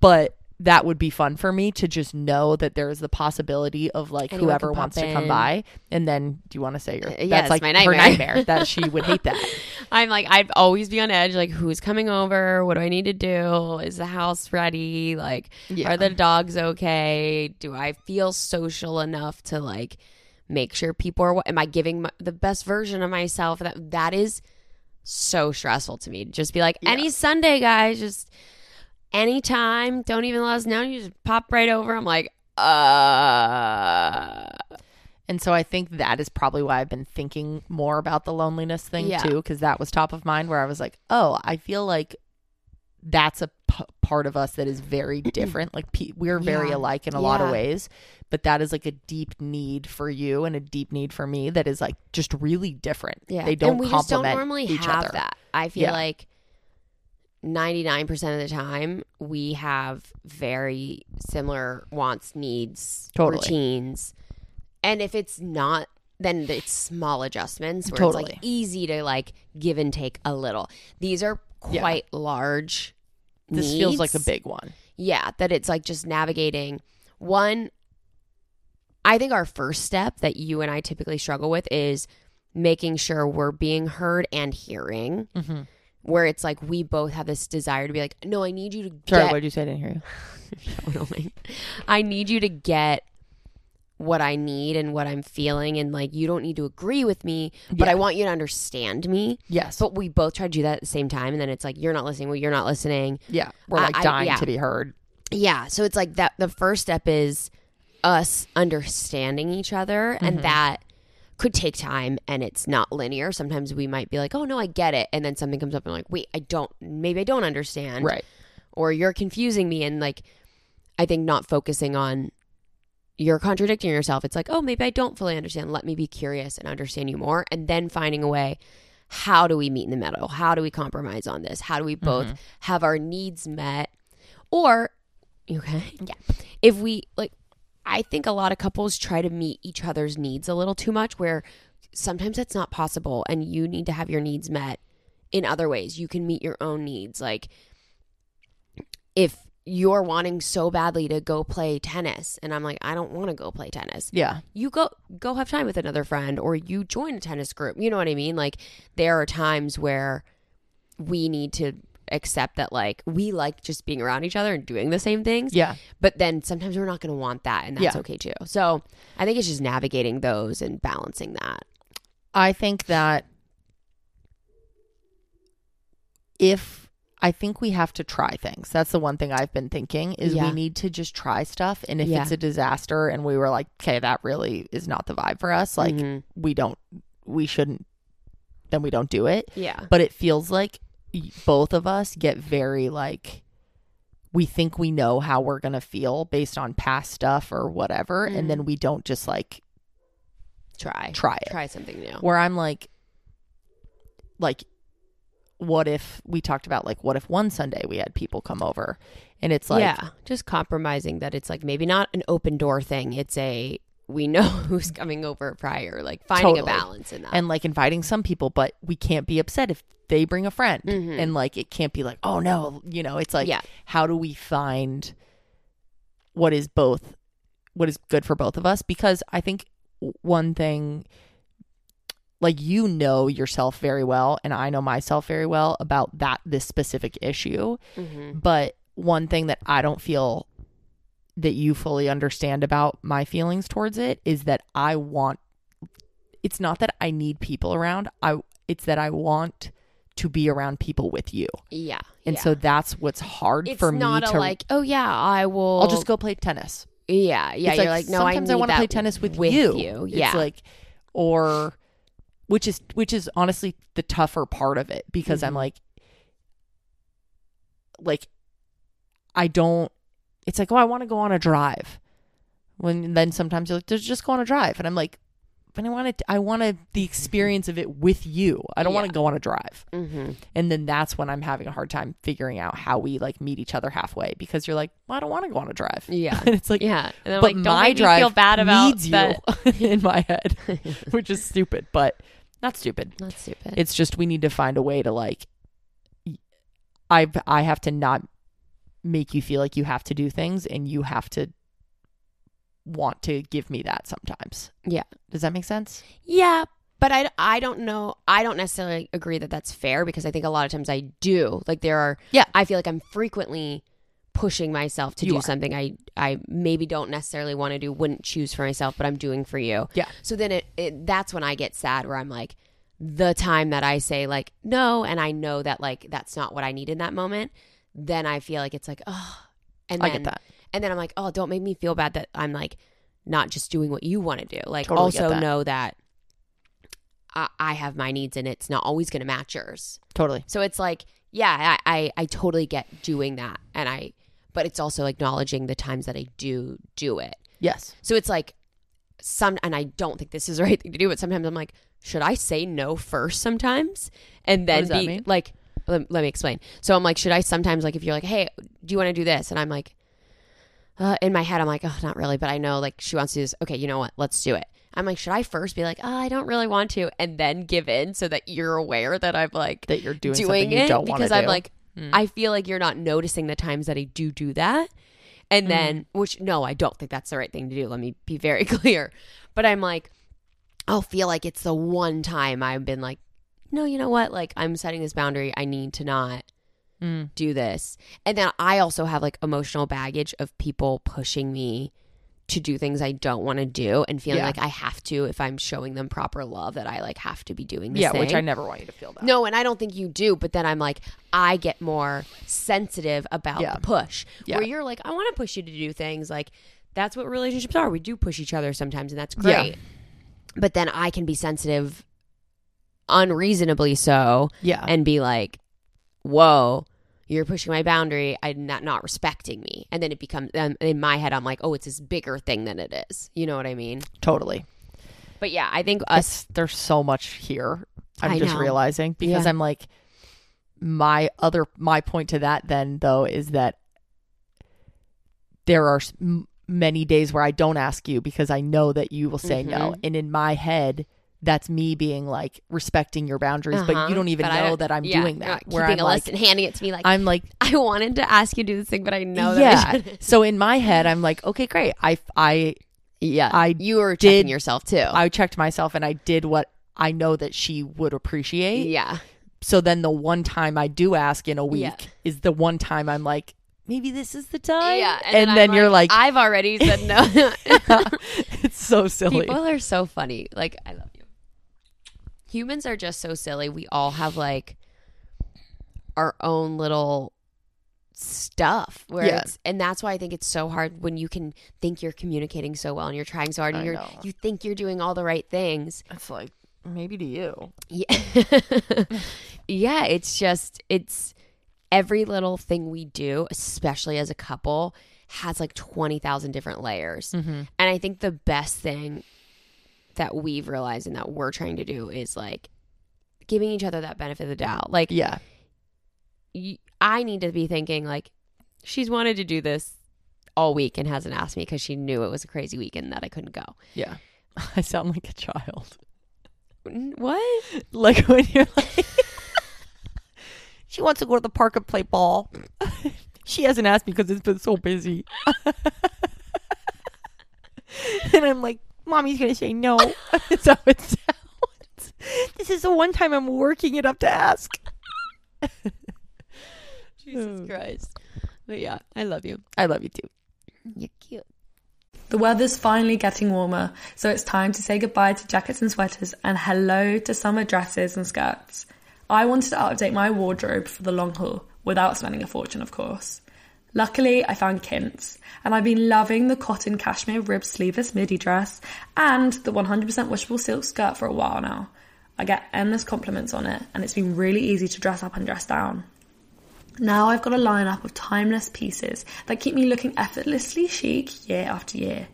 but that would be fun for me to just know that there is the possibility of like Anyone whoever can pop wants to come by and then do you want to say your Uh, that's yes, like my her nightmare. nightmare that she would hate that I'm like, I'd always be on edge. Like, who's coming over? What do I need to do? Is the house ready? Like, Yeah. are the dogs okay? Do I feel social enough to like make sure people are? Am I giving my, the best version of myself? That that is so stressful to me. Just be like, any Sunday, guys, just anytime. Don't even let us know. You just pop right over. I'm like, uh, And so I think that is probably why I've been thinking more about the loneliness thing Yeah. too, because that was top of mind where I was like, oh, I feel like that's a p- part of us that is very different. like pe- we're very Yeah. alike in a lot of ways, but that is like a deep need for you and a deep need for me that is like just really different. Yeah, They don't and we just don't normally each have other. that. I feel Yeah. like ninety nine percent of the time we have very similar wants, needs, Totally. routines, and if it's not, then it's small adjustments where it's Totally. like easy to like give and take a little. These are Yeah. quite large. This feels like a big one. Yeah, that it's like just navigating one. I think our first step that you and I typically struggle with is making sure we're being heard and hearing. Mm-hmm. Where it's like we both have this desire to be like, no, I need you to Sorry, get. what did you say? I didn't hear you. I need you to get what I need and what I'm feeling, and like you don't need to agree with me, but Yeah. I want you to understand me. Yes. But we both try to do that at the same time, and then it's like you're not listening. Well, you're not listening. yeah. We're like I- dying yeah. to be heard. Yeah. So it's like that the first step is us understanding each other Mm-hmm. and that could take time and it's not linear. Sometimes we might be like, "Oh no, I get it." And then something comes up and I'm like, "Wait, I don't maybe I don't understand." Right. Or you're confusing me and like I think not focusing on you're contradicting yourself. It's like, "Oh, maybe I don't fully understand. Let me be curious and understand you more." And then finding a way how do we meet in the middle? How do we compromise on this? How do we mm-hmm. both have our needs met? Or okay. Yeah. If we like I think a lot of couples try to meet each other's needs a little too much where sometimes that's not possible and you need to have your needs met in other ways. You can meet your own needs. Like if you're wanting so badly to go play tennis and I'm like I don't want to go play tennis. Yeah. You go go have time with another friend or you join a tennis group. You know what I mean? Like there are times where we need to accept that like we like just being around each other and doing the same things Yeah. but then sometimes we're not going to want that and that's Yeah. okay too so i think it's just navigating those and balancing that I think that if I think we have to try things. That's the one thing I've been thinking is Yeah. we need to just try stuff and if Yeah. it's a disaster and we were like, "Okay, that really is not the vibe for us." Like Mhm. we don't we shouldn't then we don't do it. yeah But it feels like both of us get very like we think we know how we're going to feel based on past stuff or whatever Mm. and then we don't just like Try. try it. Try something new. Where I'm like like what if we talked about like what if one Sunday we had people come over and it's like yeah. Just compromising that it's like maybe not an open door thing. It's a we know who's coming over prior, like finding Totally. a balance in that. and like inviting some people but we can't be upset if they bring a friend Mhm. and like it can't be like oh no you know it's like Yeah. how do we find what is both what is good for both of us because i think one thing like you know yourself very well and i know myself very well about that this specific issue Mhm. but one thing that i don't feel that you fully understand about my feelings towards it is that i want it's not that i need people around i it's that i want to be around people with you yeah. and yeah. so that's what's hard it's for me to like, oh yeah, I will. I'll just go play tennis. Yeah, yeah. It's you're like, no, sometimes I, I, want to play tennis with, you. you. It's Yeah, like or which is which is honestly the tougher part of it because I'm Mhm. like like I don't it's like, oh I want to go on a drive. When then sometimes you're like, just go on a drive. And I'm like, but I want to I want the experience of it with you. I don't want to go on a drive. hmm And then that's when I'm having a hard time figuring out how we like meet each other halfway because you're like, well, I don't want to go on a drive. Yeah. and it's like, yeah. And I'm but like, don't my drive feel bad about needs you in my head, which is stupid, but not stupid. Not stupid. It's just we need to find a way to like. I I have to not make you feel like you have to do things, and you have to want to give me that sometimes. Yeah. Does that make sense? Yeah, but I, I don't know. I don't necessarily agree that that's fair because I think a lot of times I do. Like there are, Yeah. I feel like I'm frequently pushing myself to You do are. something I, I maybe don't necessarily want to do, wouldn't choose for myself, but I'm doing for you. Yeah. So then it, it that's when I get sad where I'm like, the time that I say like no, and I know that like that's not what I need in that moment, then I feel like it's like oh, and I then, get that. and then I'm like, oh, don't make me feel bad that I'm like not just doing what you want to do. Like, Totally also that. know that I, I have my needs and it's not always going to match yours. Totally. So it's like, yeah, I, I, I totally get doing that. And I, but it's also acknowledging the times that I do do it. Yes. So it's like some, and I don't think this is the right thing to do, but sometimes I'm like, should I say no first sometimes? And then be like, let, let me explain. So I'm like, should I sometimes, like, if you're like, hey, do you want to do this? And I'm like, uh, in my head, I'm like, oh, not really, but I know like she wants to do this. Okay, you know what? Let's do it. I'm like, should I first be like, oh, I don't really want to, and then give in so that you're aware that I'm like That you're doing, doing something you it don't want to because do. I'm like, Mm. I feel like you're not noticing the times that I do do that, and then which no, I don't think that's the right thing to do. Let me be very clear, but I'm like, I'll feel like it's the one time I've been like, no, you know what? Like I'm setting this boundary. I need to not Mm. do this. And then I also have like emotional baggage of people pushing me to do things I don't want to do and feeling Yeah. like I have to if I'm showing them proper love that I like have to be doing this yeah, which. I never want you to feel that. No, and I don't think you do, but then I'm like, I get more sensitive about Yeah. the push. Yeah. Where you're like, I want to push you to do things. Like, that's what relationships are. We do push each other sometimes, and that's Yeah. great. But then I can be sensitive, unreasonably so, Yeah. and be like, whoa. You're pushing my boundary. I'm not not respecting me, and then it becomes um, in my head. I'm like, oh, it's this bigger thing than it is. You know what I mean? totally. But yeah, I think us. Us, there's so much here. I'm I just know. realizing because Yeah. I'm like, my other my point to that then though is that there are m- many days where I don't ask you because I know that you will say no, Mhm. and in my head. That's me being like respecting your boundaries, but Uh-huh. you don't even But know don't- that I'm yeah, doing that. Where keeping I'm a like, list and handing it to me like I'm like, I wanted to ask you to do this thing, but I know that yeah. so in my head, I'm like, okay, great. I I Yeah, I you were did- checking yourself too. I checked myself and I did what I know that she would appreciate. yeah, So then the one time I do ask in a week Yeah. is the one time I'm like, maybe this is the time. yeah, And, then, I'm you're like, I've already said no. it's so silly. People are so funny. Like, I love. Humans are just so silly. We all have like our own little stuff where Yeah. it's and that's why I think it's so hard when you can think you're communicating so well and you're trying so hard and I you're know. you think you're doing all the right things It's like, maybe to you. Yeah. yeah, it's just it's every little thing we do, especially as a couple, has like 20,000 different layers. Mm-hmm. And I think the best thing that we've realized and that we're trying to do is like giving each other that benefit of the doubt. Like, Yeah. y- I need to be thinking, like, she's wanted to do this all week and hasn't asked me because she knew it was a crazy weekend that I couldn't go. Yeah. I sound like a child. N- What? Like when you're like, she wants to go to the park and play ball. she hasn't asked me because it's been so busy. and I'm like, mommy's going to say no. That's how it sounds. This is the one time I'm working it up to ask. Jesus hmm. Christ. But yeah, I love you. I love you too. You're cute. The weather's finally getting warmer, so it's time to say goodbye to jackets and sweaters and hello to summer dresses and skirts. I wanted to update my wardrobe for the long haul without spending a fortune, of course. Luckily, I found Quince, and I've been loving the cotton cashmere rib sleeveless midi dress and the 100% washable silk skirt for a while now. I get endless compliments on it, and it's been really easy to dress up and dress down. Now I've got a lineup of timeless pieces that keep me looking effortlessly chic year after year.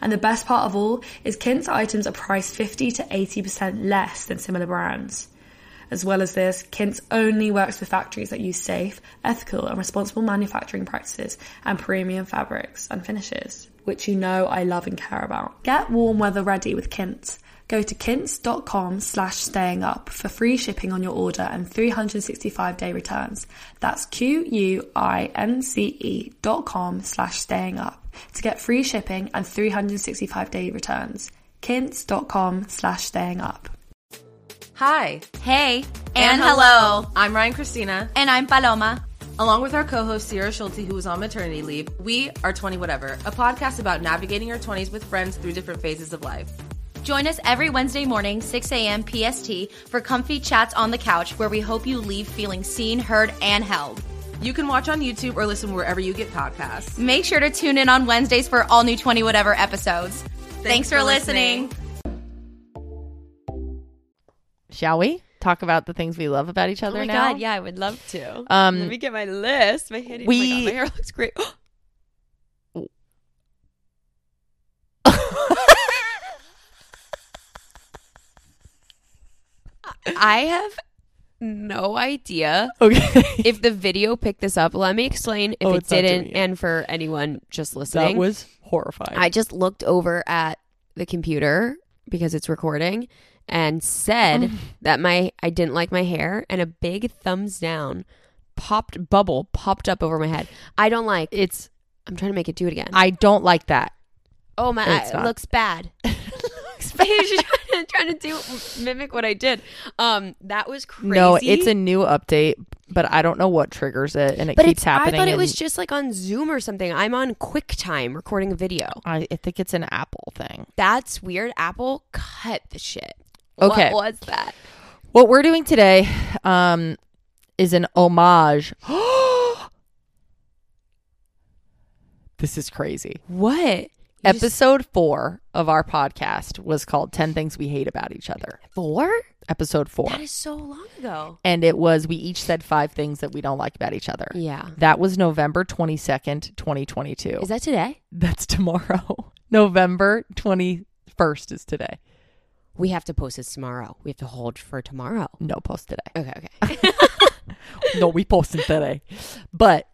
And the best part of all is Quince items are priced 50 to 80% less than similar brands. As well as this, Quince only works with factories that use safe, ethical, and responsible manufacturing practices and premium fabrics and finishes, which you know I love and care about. Get warm weather ready with Quince. Go to quince.com slash staying up for free shipping on your order and 365 day returns. That's Q-U-I-N-C-E dot com slash staying up to get free shipping and 365 day returns. Quince.com slash staying up. Hi, Hey, and, hello. I'm Ryan Christina. And I'm Paloma. Along with our co host Sierra Schultzzie, who is on maternity leave, we are 20 Whatever, a podcast about navigating your 20s with friends through different phases of life. Join us every Wednesday morning, 6 a.m. PST, for comfy chats on the couch where we hope you leave feeling seen, heard, and held. You can watch on YouTube or listen wherever you get podcasts. Make sure to tune in on Wednesdays for all new 20 Whatever episodes. Thanks, for, for listening. Shall we talk about the things we love about each other Oh my now? god, yeah, I would love to. Um, Let me get my list. My, hand, we- oh my, God, my hair looks great. I have no idea Okay. if the video picked this up. Let me explain if Oh, it it's not doing didn't, it. and for anyone just listening. that was horrifying. I just looked over at the computer because it's recording and said that my I didn't like my hair and a big thumbs down popped bubble popped up over my head. I don't like it's. I'm trying to make it do it again. I don't like that. oh my It's it not. looks bad. She's trying, to, trying to do mimic what I did. Um that was crazy. No, it's a new update, but I don't know what triggers it, and it but keeps happening. I thought it and was just like on Zoom or something. I'm on QuickTime recording a video. I, I think it's an Apple thing. That's weird. Apple cut the shit. Okay. What was that? What we're doing today um, is an homage. this is crazy. What? Episode four of our podcast was called 10 Things We Hate About Each Other. Four? Episode four. That is so long ago. and it was, we each said five things that we don't like about each other. Yeah. That was November 22nd, 2022. Is that today? That's tomorrow. November 21st is today. We have to post this tomorrow. We have to hold for tomorrow. No post today. Okay, okay. no, we posted today. But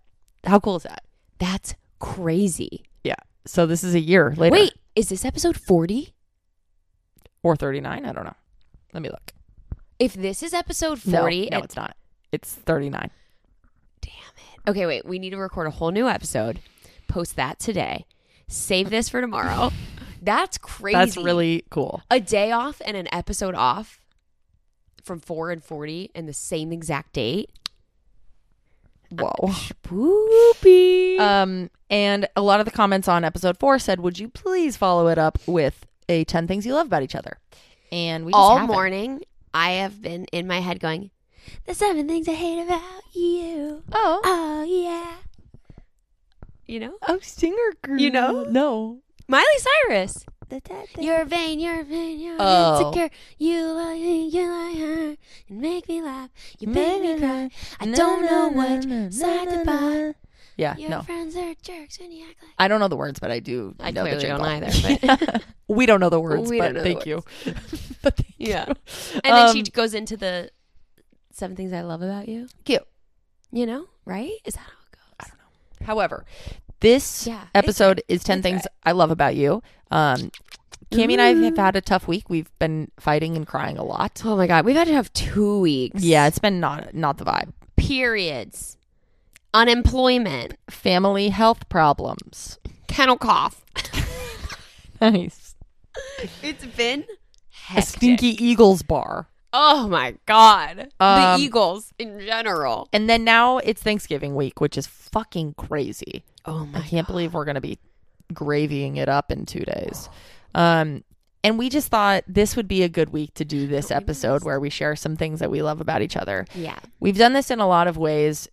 how cool is that? That's crazy. Yeah. So this is a year later. Wait, is this episode 40? Or 39? I don't know. Let me look. If this is episode 40, No, and- it's not. It's 39. Damn it. okay, wait, we need to record a whole new episode. Post that today. Save this for tomorrow. That's crazy. That's really cool. a day off and an episode off from 4 and 40 and the same exact date. Whoa. Spoopy. Um, and a lot of the comments on episode four said, "Would you please follow it up with a ten things you love about each other?" And we just all haven't. morning I have been in my head going, "The seven things I hate about you." Oh, Oh yeah. You know, oh, singer girl. You know? No. Miley Cyrus. You're vain, you're vain, you're Oh. insecure. You lie, you lie her and make me laugh. You make me cry. I don't know what side to buy. Yeah, Your no. friends are jerks when you act like. I don't know the words, but I do. I know the clearly don't either, but- we don't know the words, We but don't know the thank you. but thank Yeah. you. And then she Um, goes into the seven things I love about you. Cute. You know, right? Is that how it goes? I don't know. However, this Yeah, episode is 10 It's things. I love about you. Um, Cammie and I have had a tough week. We've been fighting and crying a lot. Oh my god, we've had to have two weeks. Yeah, it's been not not the vibe. Periods. Unemployment. Family health problems. Kennel cough. Nice. It's been A stinky Eagles bar. Oh my god. Um, the Eagles in general. And then now it's Thanksgiving week, which is fucking crazy. Oh my I can't believe we're going to be gravying it up in 2 days. Um and we just thought this would be a good week to do this episode where we share some things that we love about each other. Yeah. We've done this in a lot of ways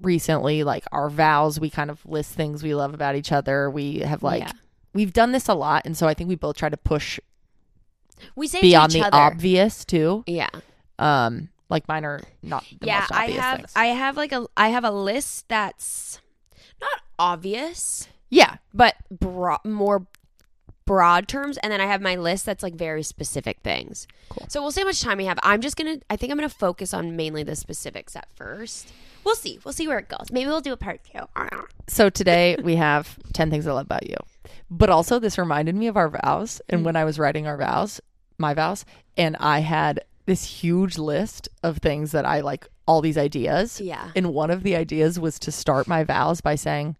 recently, like our vows. We kind of list things we love about each other. We have like Yeah. we've done this a lot, and so I think we both try to push We say beyond the other. obvious too. Yeah. Um, like mine are not the yeah, most I have. I have like a I have a list that's not obvious, yeah, but bro- more broad terms and then I have my list that's like very specific things. Cool. So we'll see how much time we have. I'm just going to I think I'm going to focus on mainly the specifics at first. We'll see. We'll see where it goes. Maybe we'll do a part 2. So today we have 10 things I love about you. But also this reminded me of our vows and mm-hmm. when I was writing our vows, my vows, and I had this huge list of things that I like all these ideas. Yeah. And one of the ideas was to start my vows by saying,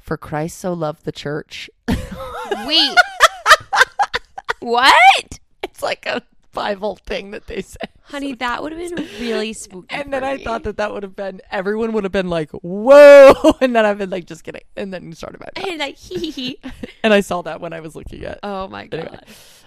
For Christ so loved the church. Wait. what? It's like a Bible thing that they say. Honey, that would have been really spooky. And then I me. thought that that would have been, everyone would have been like, whoa. And then I've been like, just kidding. And then started my vows. and like hee hee hee. And I saw that when I was looking at. Oh my god. Anyway.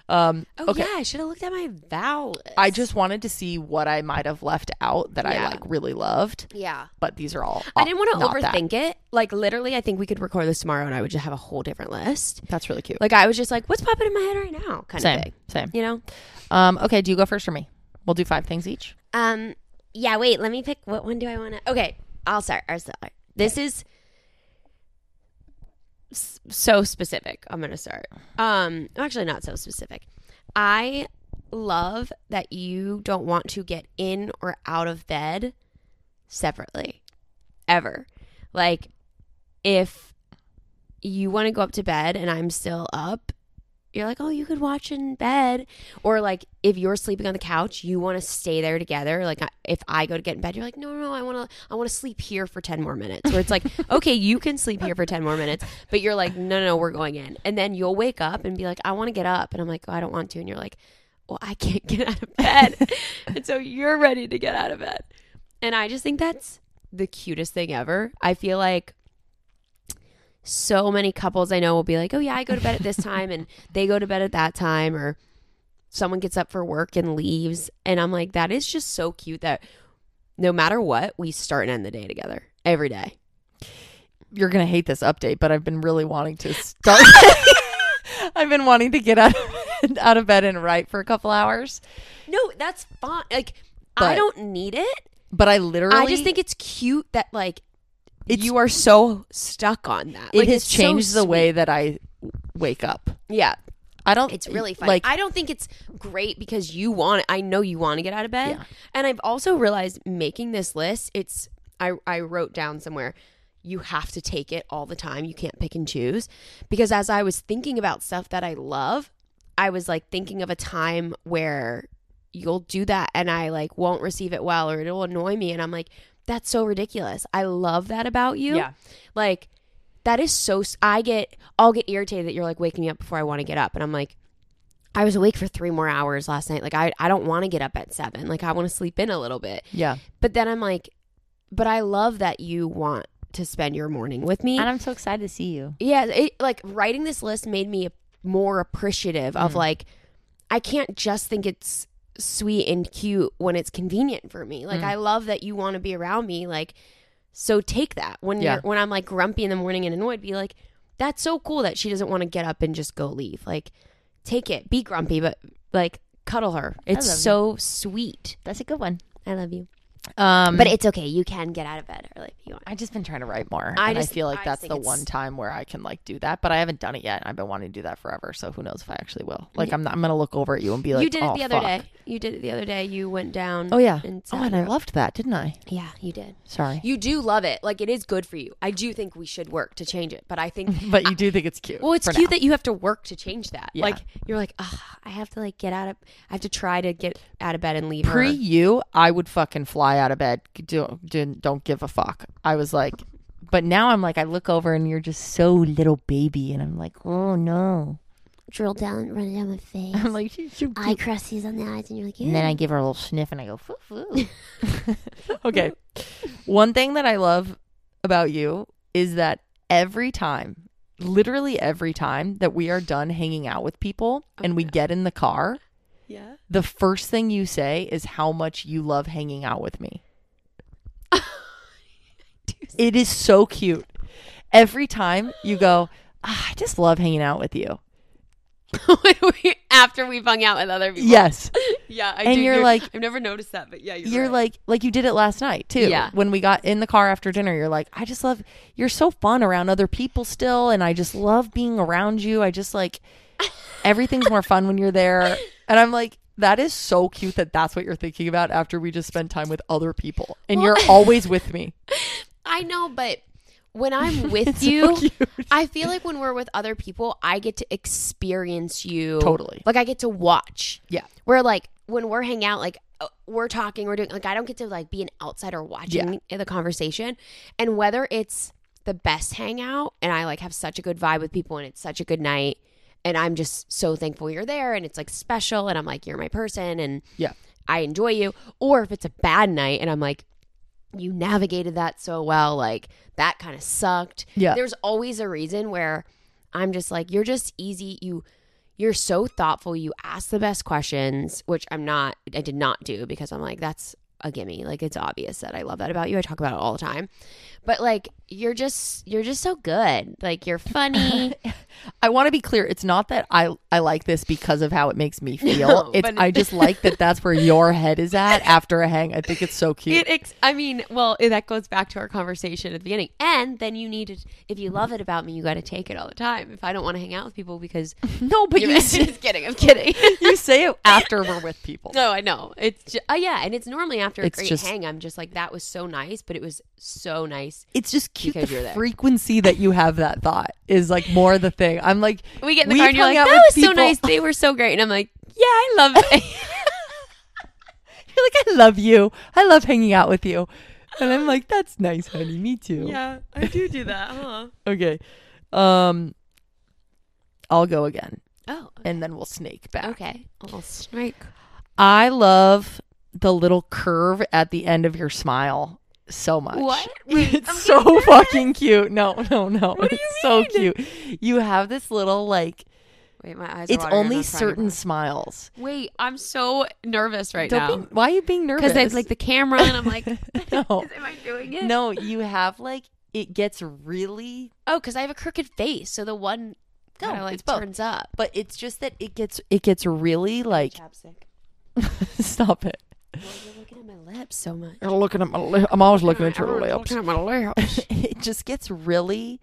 Um, Oh okay. yeah, I should have looked at my vow. I just wanted to see what I might have left out that I like really loved, yeah. but these are all. I didn't want to not that. overthink it. Like literally, I think we could record this tomorrow, and I would just have a whole different list. That's really cute. Like I was just like, what's popping in my head right now, kind same, of thing. same. You know? Um, okay, do you go first or me? We'll do five things each. Um. Yeah. Wait. Let me pick. What one do I want to? Okay. I'll start. I'll start. This is so specific. I'm gonna start. Um. Actually, not so specific. I love that you don't want to get in or out of bed separately ever. Like if you want to go up to bed and I'm still up, you're like, "Oh, you could watch in bed." Or like if you're sleeping on the couch, you want to stay there together. Like if I go to get in bed, you're like, "No, no, I want to I want to sleep here for 10 more minutes." Where it's like, "Okay, you can sleep here for 10 more minutes." But you're like, "No, no, we're going in." And then you'll wake up and be like, "I want to get up." And I'm like, oh, "I don't want to." And you're like, well, I can't get out of bed. and so you're ready to get out of bed. And I just think that's the cutest thing ever. I feel like so many couples I know will be like, oh, yeah, I go to bed at this time and they go to bed at that time, or someone gets up for work and leaves. And I'm like, that is just so cute that no matter what, we start and end the day together every day. You're gonna hate this update, but I've been really wanting to start. I've been wanting to get out of, out of bed and write for a couple hours, No, that's fine. Like, I don't need it. but I literally I just think it's cute that, like, It's- you are so stuck on that. it Like, has it's so changed the way that I wake up. Yeah, I don't. it's really fun. Like I don't think it's great because you want. I know you want to get out of bed, Yeah. and I've also realized making this list. It's I I wrote down somewhere. You have to take it all the time. You can't pick and choose because as I was thinking about stuff that I love, I was like thinking of a time where you'll do that and I like won't receive it well or it'll annoy me and I'm like that's so ridiculous. I love that about you. Yeah. Like that is so I get I'll get irritated that you're like waking me up before I want to get up and I'm like I was awake for 3 more hours last night. Like I I don't want to get up at 7. Like I want to sleep in a little bit. yeah, But then I'm like but I love that you want to spend your morning with me. and I'm so excited to see you. Yeah, it like writing this list made me more appreciative of mm. like I can't just think it's sweet and cute when it's convenient for me. Like mm. I love that you want to be around me like so take that. When Yeah. you're when I'm like grumpy in the morning and annoyed be like that's so cool that she doesn't want to get up and just go leave. Like, take it, be grumpy, but like cuddle her. It's so sweet. That's a good one. I love you. Um, But it's okay. You can get out of bed early if you want. I've just been trying to write more. I and just- I feel like I that's the one time where I can like do that, but I haven't done it yet. I've been wanting to do that forever, so who knows if I actually will. Like I'm not, I'm gonna look over at you and be like, you did it "Oh, the other fuck." day. You did it the other day. You went down. Oh yeah. And oh, and I loved that, didn't I? Yeah, you did. Sorry, You do love it. Like it is good for you. I do think we should work to change it. But I think but you do think it's cute. Well, it's cute now. that you have to work to change that. Yeah. Like you're like, Ugh, I have to like get out of. I have to try to get out of bed and leave pre her. you, I would fucking fly out of bed. Do, do, don't give a fuck. I was like, but now I'm like, I look over and you're just so little baby, and I'm like, oh no. drill down, run it down my face. I'm like, eye crusties on the eyes, and you're like, yeah. And then I give her a little sniff and I go, foo foo. okay. One thing that I love about you is that every time, literally every time that we are done hanging out with people oh, and we get in the car, Yeah. the first thing you say is how much you love hanging out with me. it is so cute. Every time you go, ah, I just love hanging out with you. After we've hung out with other people. Yes. Yeah. I And do. you're like- I've never noticed that, but yeah, you're, you're right. like like you did it last night too. Yeah. When we got in the car after dinner, you're like, I just love you're so fun around other people still, and I just love being around you. I just like everything's more fun when you're there, and I'm like. That is so cute that that's what you're thinking about after we just spend time with other people. And you're always with me. I know, but when I'm with It's so you. I feel like when we're with other people, I get to experience you Totally. Like I get to watch. Yeah. Where like when we're hanging out, like uh, we're talking, we're doing like I don't get to like be an outsider watching the conversation, and whether it's the best hangout and I like have such a good vibe with people and it's such a good night. And I'm just so thankful you're there and it's like special and I'm like, you're my person and Yeah. I enjoy you. Or if it's a bad night and I'm like, you navigated that so well, like that kind of sucked. Yeah. There's always a reason where I'm just like, you're just easy. You you're so thoughtful. You ask the best questions, which I'm not I did not do because I'm like, that's a gimme. Like it's obvious that I love that about you. I talk about it all the time. But like you're just you're just so good. Like you're funny. I want to be clear. It's not that I I like this because of how it makes me feel. No, it's I just like that that's where your head is at after a hang. I think it's so cute. It ex- I mean, well, that goes back to our conversation at the beginning. And then you need to, if you love it about me, you got to take it all the time. If I don't want to hang out with people because no, but you just kidding, I'm kidding. you say it after we're with people. no, I know it's just, uh, yeah, and it's normally after a It's great just- hang. I'm just like that was so nice, but it was so nice. It's just cute. Because the frequency that you have that thought is like more the thing. I'm like, We get in the car and you're like, that was so nice. They were so great, and I'm like, yeah, I love it. You're like, I love you. I love hanging out with you. And I'm like, that's nice, honey. Me too. Yeah, I do do that, huh? Okay. Um, I'll go again, Oh, and then we'll snake back. okay. I'll snake. I love the little curve at the end of your smile so much. What? Wait, it's I'm so fucking cute. No, no, no. it's so cute. You have this little like Wait, my eyes. Are it's only certain smiles. Wait, I'm so nervous right Don't now. be- why are you being nervous? Because there's like the camera, and I'm like, no. am I doing it? No, you have like it gets really Oh, because I have a crooked face, so the one No, kind of like it's both. turns up. but it's just that it gets it gets really like stop it. Well, you're looking at my lips so much. You're looking at my lip. I'm always looking at your lips. Looking at my lips. it just gets really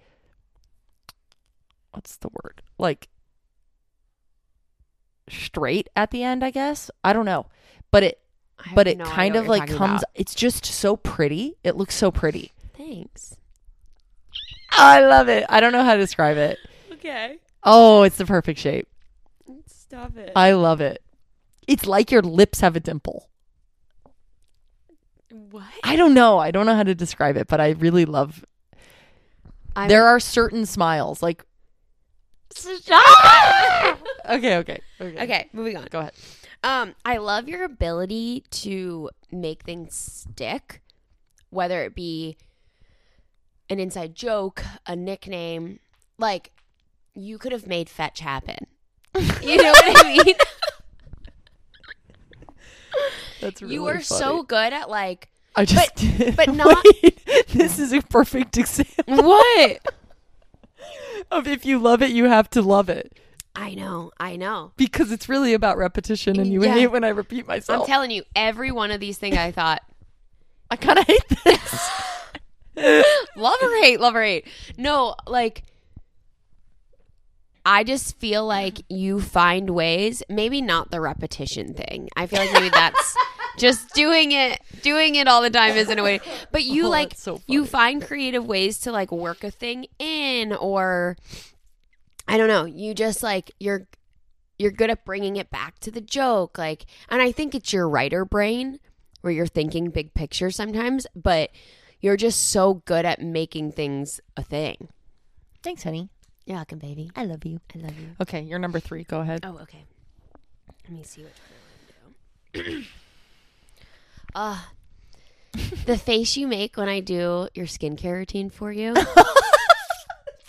what's the word like straight at the end i guess i don't know but it but it no kind of like comes talking it's just so pretty it looks so pretty. Thanks. i love it i don't know how to describe it Okay. oh it's the perfect shape Stop it. i love it it's like your lips have a dimple what? i don't know i don't know how to describe it but i really love I there are certain smiles like okay okay okay okay, moving on. go ahead Um, I love your ability to make things stick, whether it be an inside joke, a nickname. Like, you could have made fetch happen. You know what I mean? that's really you are funny. so good at like I just but not- Wait, this is a perfect example. what? of if you love it, you have to love it I know, I know. because it's really about repetition, and you Yeah. hate when I repeat myself. I'm telling you, every one of these things I thought, I kind of hate this. love or hate, love or hate. No, like I just feel like you find ways, maybe not the repetition thing. I feel like maybe that's just doing it doing it all the time isn't a way. But you Oh, like so you find creative ways to like work a thing in or I don't know, you just like you're you're good at bringing it back to the joke like and I think it's your writer brain where you're thinking big picture sometimes, but you're just so good at making things a thing. Thanks, honey. You're welcome, baby. I love you. I love you. Okay, you're number three. Go ahead. Oh, okay. Let me see which one I want to do. Uh, the face you make when I do your skincare routine for you. It's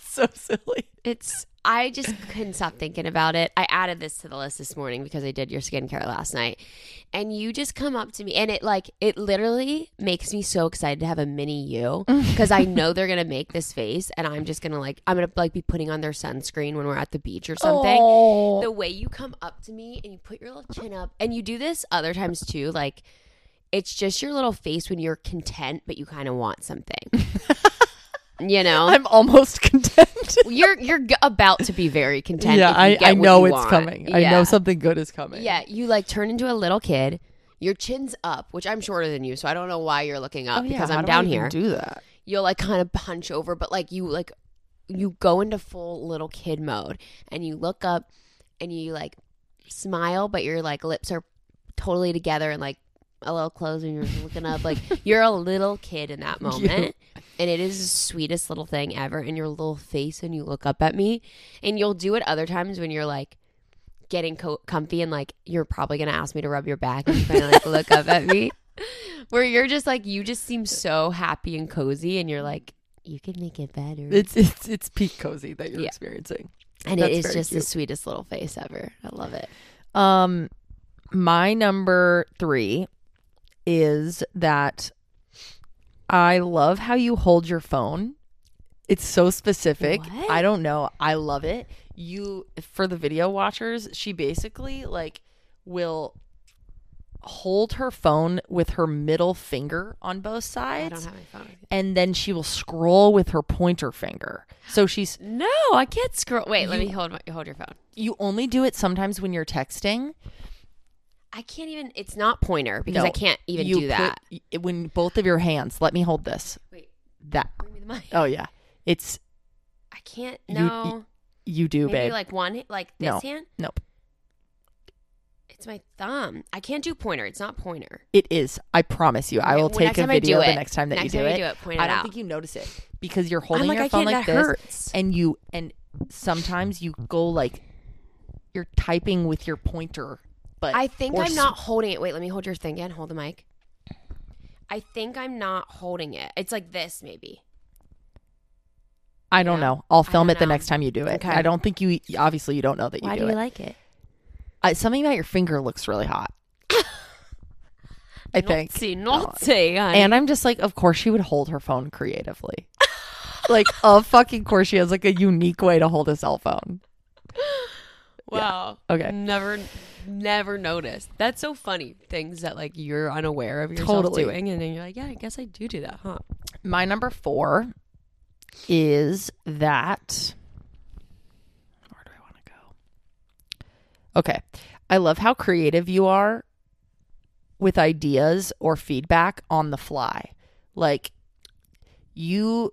so silly. It's I just couldn't stop thinking about it. I added this to the list this morning because I did your skincare last night. And you just come up to me and it like it literally makes me so excited to have a mini you because I know they're gonna make this face and I'm just gonna like I'm gonna like be putting on their sunscreen when we're at the beach or something. Oh. The way you come up to me and you put your little chin up and you do this other times too, like it's just your little face when you're content but you kind of want something. you know? I'm almost content. you're you're g- about to be very content. yeah, I, I know it's want. coming. I know something good is coming. Yeah, you like turn into a little kid. Your chin's up, which I'm shorter than you, so I don't know why you're looking up Oh, yeah. because I'm do down here. Do that. You'll like kind of hunch over, but like you like you go into full little kid mode and you look up and you like smile, but your like lips are totally together and like a little closed and you're just looking up like you're a little kid in that moment. And it is the sweetest little thing ever. And your little face and you look up at me. And you'll do it other times when you're like getting co- comfy and like you're probably gonna ask me to rub your back and you kind of like look up at me. Where you're just like you just seem so happy and cozy and you're like you could make it better. It's it's it's peak cozy that you're Yeah. experiencing. and that's it is very just the cute. sweetest little face ever. I love it. Um, my number three is that I love how you hold your phone. It's so specific. What? I don't know. I love it. You for the video watchers, she basically like will hold her phone with her middle finger on both I sides don't have my phone. and then she will scroll with her pointer finger. So she's No, I can't scroll. Wait, let me hold my, hold your phone. you only do it sometimes when you're texting. I can't even. It's not pointer because No, I can't even you do that. put- when both of your hands. Let me hold this. Wait, That. bring me the mic. Oh yeah, it's I can't. You- No, you do, maybe babe. like one, like this No. hand. nope, It's my thumb. I can't do pointer. It's not pointer. it is. I promise you. I will well, take a time I do video the next time that next you do time I it. do it, point I don't out. think you notice it because you're holding like, your phone like that this, hurts. and you and sometimes you go like you're typing with your pointer. But I think I'm not holding it. Wait, let me hold your thing again. Hold the mic. I think I'm not holding it. It's like this, maybe. I don't Yeah. know. I'll film don't it the know. next time you do it. Okay. I don't think you. Obviously, you don't know that you Why do, do you it. like it? I, something about your finger looks really hot. I think. Naughty, oh. naughty. honey. And I'm just like, of course she would hold her phone creatively. like, of fucking course she has like a unique way to hold a cell phone. wow. Okay. Never, never noticed. That's so funny. Things that like you're unaware of yourself Totally. doing, and then you're like, yeah, I guess I do do that, huh? My number four is that. Where do I want to go? Okay. I love how creative you are with ideas or feedback on the fly. Like, you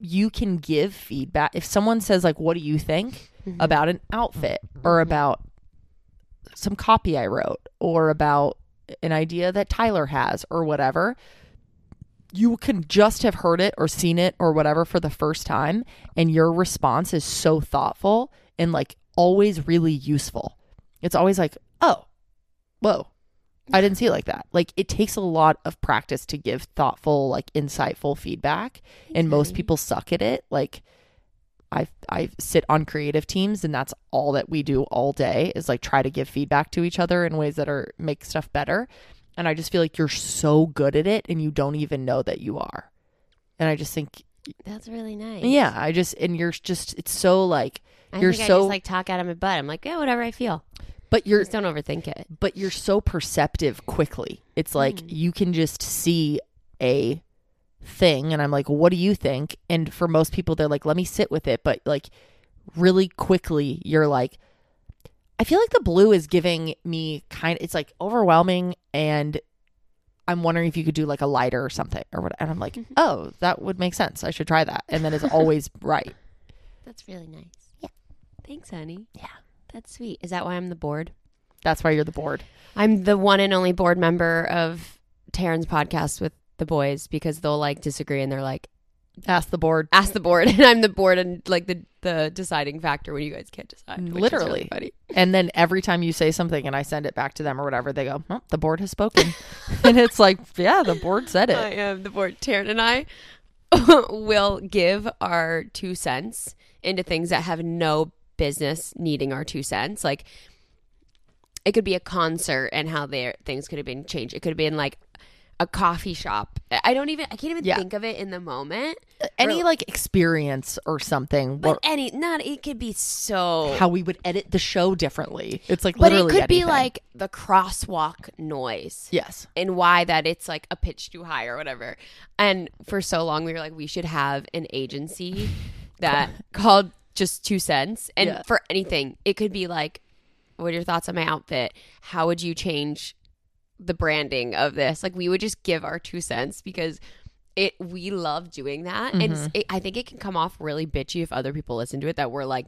you can give feedback if someone says like what do you think mm-hmm. about an outfit or mm-hmm. about some copy I wrote or about an idea that Tyler has or whatever you can just have heard it or seen it or whatever for the first time and your response is so thoughtful and like always really useful. It's always like oh whoa i didn't see it like that. Like it takes a lot of practice to give thoughtful like insightful feedback and most people suck at it. Like i i sit on creative teams and that's all that we do all day is like try to give feedback to each other in ways that are make stuff better and I just feel like you're so good at it and you don't even know that you are. And I just think That's really nice. Yeah, I just and you're just it's so like I you're think I so just like talk out of my butt. I'm like, yeah, whatever I feel. but you're Just don't overthink it. but you're so perceptive quickly. It's like Mm. you can just see a thing and I'm like, "What do you think?" And for most people they're like, "Let me sit with it." But like really quickly you're like I feel like the blue is giving me kind it's like overwhelming and I'm wondering if you could do like a lighter or something or what and I'm like, Mm-hmm. "Oh, that would make sense. I should try that." And then it's always right. That's really nice. Yeah. Thanks, honey. Yeah. That's sweet. Is that why I'm the board? That's why you're the board. I'm the one and only board member of Taryn's podcast with the boys because they'll like disagree and they're like, Ask the board. ask the board. And I'm the board and like the, the deciding factor when you guys can't decide. really Literally. funny. And then every time you say something and I send it back to them or whatever, they go, well, the board has spoken. and it's like, yeah, the board said it I am the board. Taryn and I will give our two cents into things that have no business needing our two cents. Like it could be a concert and how their things could have been changed. It could have been like a coffee shop. I don't even I can't even Yeah. think of it in the moment. Any Really. like experience or something, But or any not it could be so how we would edit the show differently. It's like But it could be like the crosswalk noise. yes. and why that it's like a pitch too high or whatever. And for so long we were like we should have an agency that called just 2 cents and Yeah. for anything. It could be like what are your thoughts on my outfit? How would you change the branding of this? Like we would just give our 2 cents because it we love doing that and Mm-hmm. s- it, I think it can come off really bitchy if other people listen to it that we're like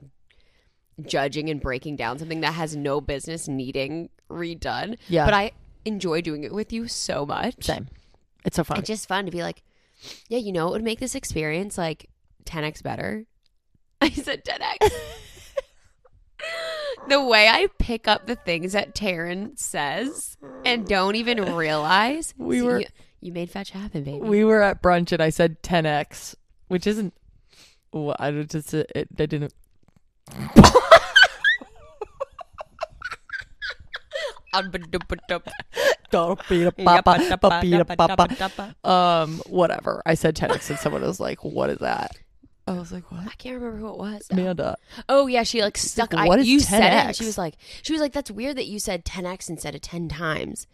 judging and breaking down something that has no business needing redone. Yeah. But I enjoy doing it with you so much. Same. It's so fun. It's just fun to be like, yeah, you know, it would make this experience like 10x better. I said 10x. the way I pick up the things that Taryn says and don't even realize. We were- You, you made fetch happen, baby. we were at brunch and I said 10x, which isn't. Well, I don't- just it, it I didn't. Um, whatever. I said 10x and someone was like, "What is that?" I was like, "What?" I can't remember who it was. Amanda. Oh yeah, she like stuck. like, "What I, is you said it. And 10x?" she was like, she was like, that's weird that you said 10x instead of 10 times,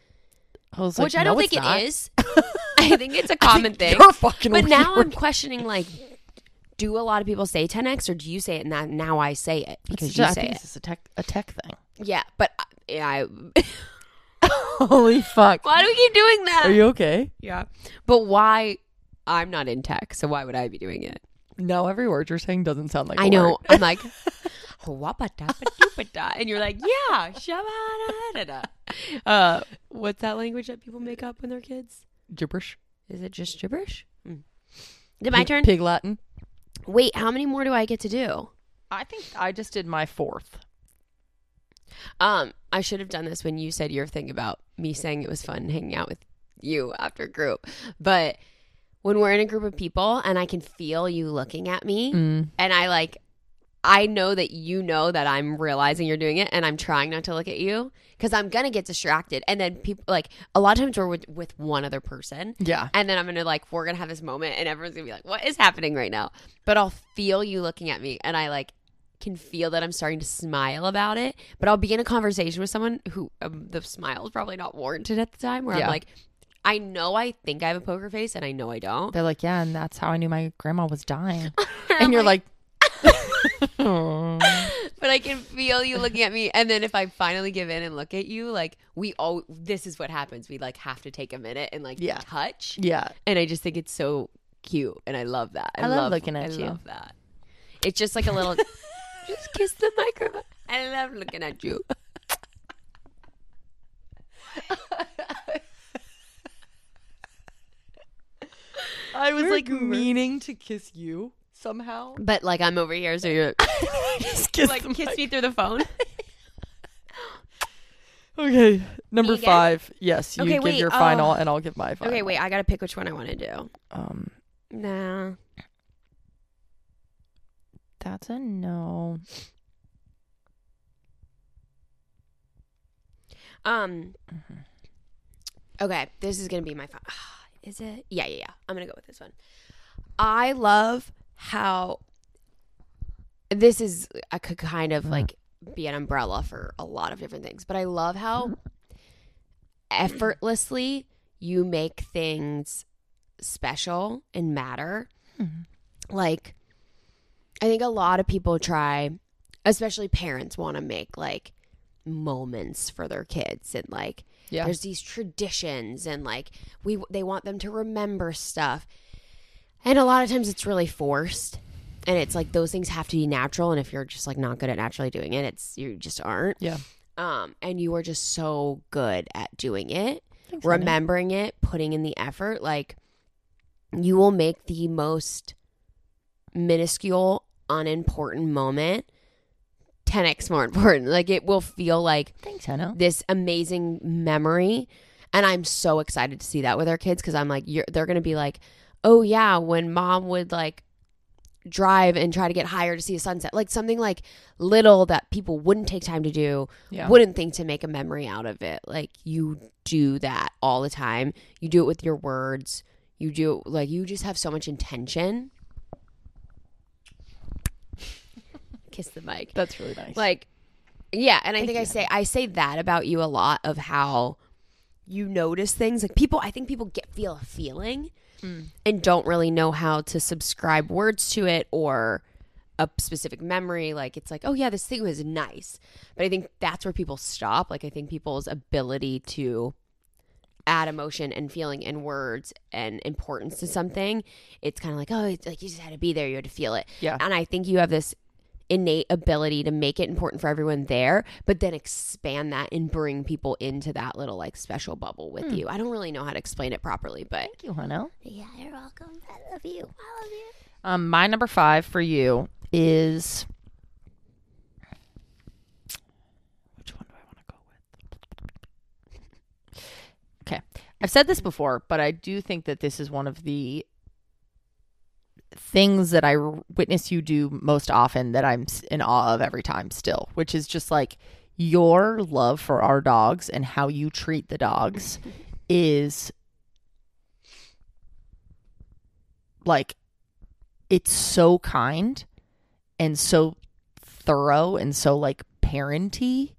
I was like, which I don't it's think not." it is. I think it's a common thing. You're fucking But now I'm questioning like, do a lot of people say 10x or do you say it and that now I say it because It's you I say it? It's a tech a tech thing. Yeah, but I- yeah, I, Holy fuck! why do we keep doing that? Are you okay? yeah, but why? I'm not in tech, so why would I be doing it? No, every word you're saying doesn't sound like. I a know. word. I'm like, "Wappa-dappa-doopa-da," and you're like, yeah. Uh, what's that language that people make up when they're kids? gibberish. Is it just gibberish? Hmm. Is it my Pig- turn? Pig Latin. Wait, how many more do I get to do? I think I just did my fourth. Um, I should have done this when you said your thing about me saying it was fun hanging out with you after group. But when we're in a group of people and I can feel you looking at me Mm. and I like I know that you know that I'm realizing you're doing it and I'm trying not to look at you because I'm gonna get distracted. And then people like a lot of times we're with, with one other person. Yeah. And then I'm gonna like we're gonna have this moment and everyone's gonna be like, What is happening right now? But I'll feel you looking at me and I like can feel that I'm starting to smile about it. But I'll be in a conversation with someone who um, the smile is probably not warranted at the time where Yeah. I'm like, I know I think I have a poker face and I know I don't. They're like, yeah, and that's how I knew my grandma was dying. I'm and you're like, but I can feel you looking at me. And then if I finally give in and look at you, like we all, this is what happens. We like have to take a minute and like Yeah. touch. yeah, And I just think it's so cute, and I love that. I love looking at I you. love that. It's just like a little, just kiss the microphone. I love looking at you. I was like meaning to kiss you somehow. But like I'm over here, so you're just kiss like kiss mic. me through the phone. Okay, number again? five. Yes, you Okay, give wait, your final, oh. and I'll give my final. Okay, wait. I gotta pick which one I want to do. Um, Nah. that's a no. Um. Okay, this is gonna be my. Fi- is it? Yeah, yeah, yeah. I'm gonna go with this one. I love how this is I could kind of like be an umbrella for a lot of different things, but I love how effortlessly you make things special and matter. Mm-hmm. Like I think a lot of people try, especially parents want to make like moments for their kids and like Yeah. there's these traditions and like we they want them to remember stuff. And a lot of times it's really forced. And it's like those things have to be natural and if you're just like not good at naturally doing it, it's you just aren't. Yeah. Um and you are just so good at doing it, Thanks, remembering it, putting in the effort like you will make the most minuscule unimportant moment 10x more important. Like it will feel like Thanks, Hannah. this amazing memory and i'm so excited to see that with our kids because i'm like you're, they're gonna be like oh yeah when mom would like drive and try to get higher to see a sunset like something like little that people wouldn't take time to do Yeah. wouldn't think to make a memory out of it like you do that all the time you do it with your words you do like you just have so much intention kiss the mic That's really nice. like yeah and i Thank think i you. say i say that about you a lot of how you notice things like people i think people get feel a feeling Mm. and don't really know how to subscribe words to it or a specific memory like it's like oh yeah this thing was nice but i think that's where people stop like i think people's ability to add emotion and feeling and words and importance to something it's kind of like oh it's like you just had to be there you had to feel it Yeah. and i think you have this innate ability to make it important for everyone there, but then expand that and bring people into that little like special bubble with you. I don't really know how to explain it properly, but Thank you, Hannah. Yeah, you're welcome. I love you. I love you. Um, my number five for you is which one do I want to go with? Okay, I've said this before, but I do think that this is one of the things that I witness you do most often that I'm in awe of every time still, which is just like your love for our dogs and how you treat the dogs is like it's so kind and so thorough and so like parenty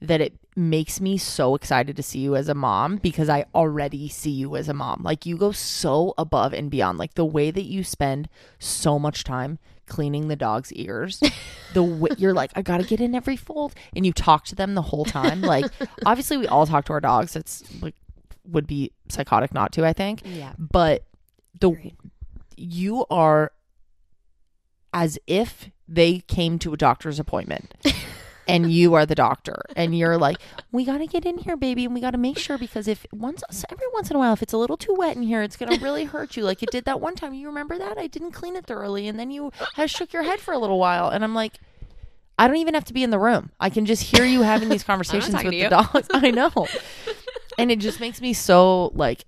that it makes me so excited to see you as a mom because I already see you as a mom. Like you go so above and beyond. Like the way that you spend so much time cleaning the dog's ears. The way you're like, I gotta get in every fold, and you talk to them the whole time. Like obviously, we all talk to our dogs. It's like would be psychotic not to. I think yeah. but the you are as if they came to a doctor's appointment and you are the doctor and you're like we got to get in here baby and we got to make sure because if once every once in a while if it's a little too wet in here it's going to really hurt you like it did that one time you remember that I didn't clean it thoroughly and then you shook your head for a little while and I'm like I don't even have to be in the room. I can just hear you having these conversations with the dogs. I know. And it just makes me so like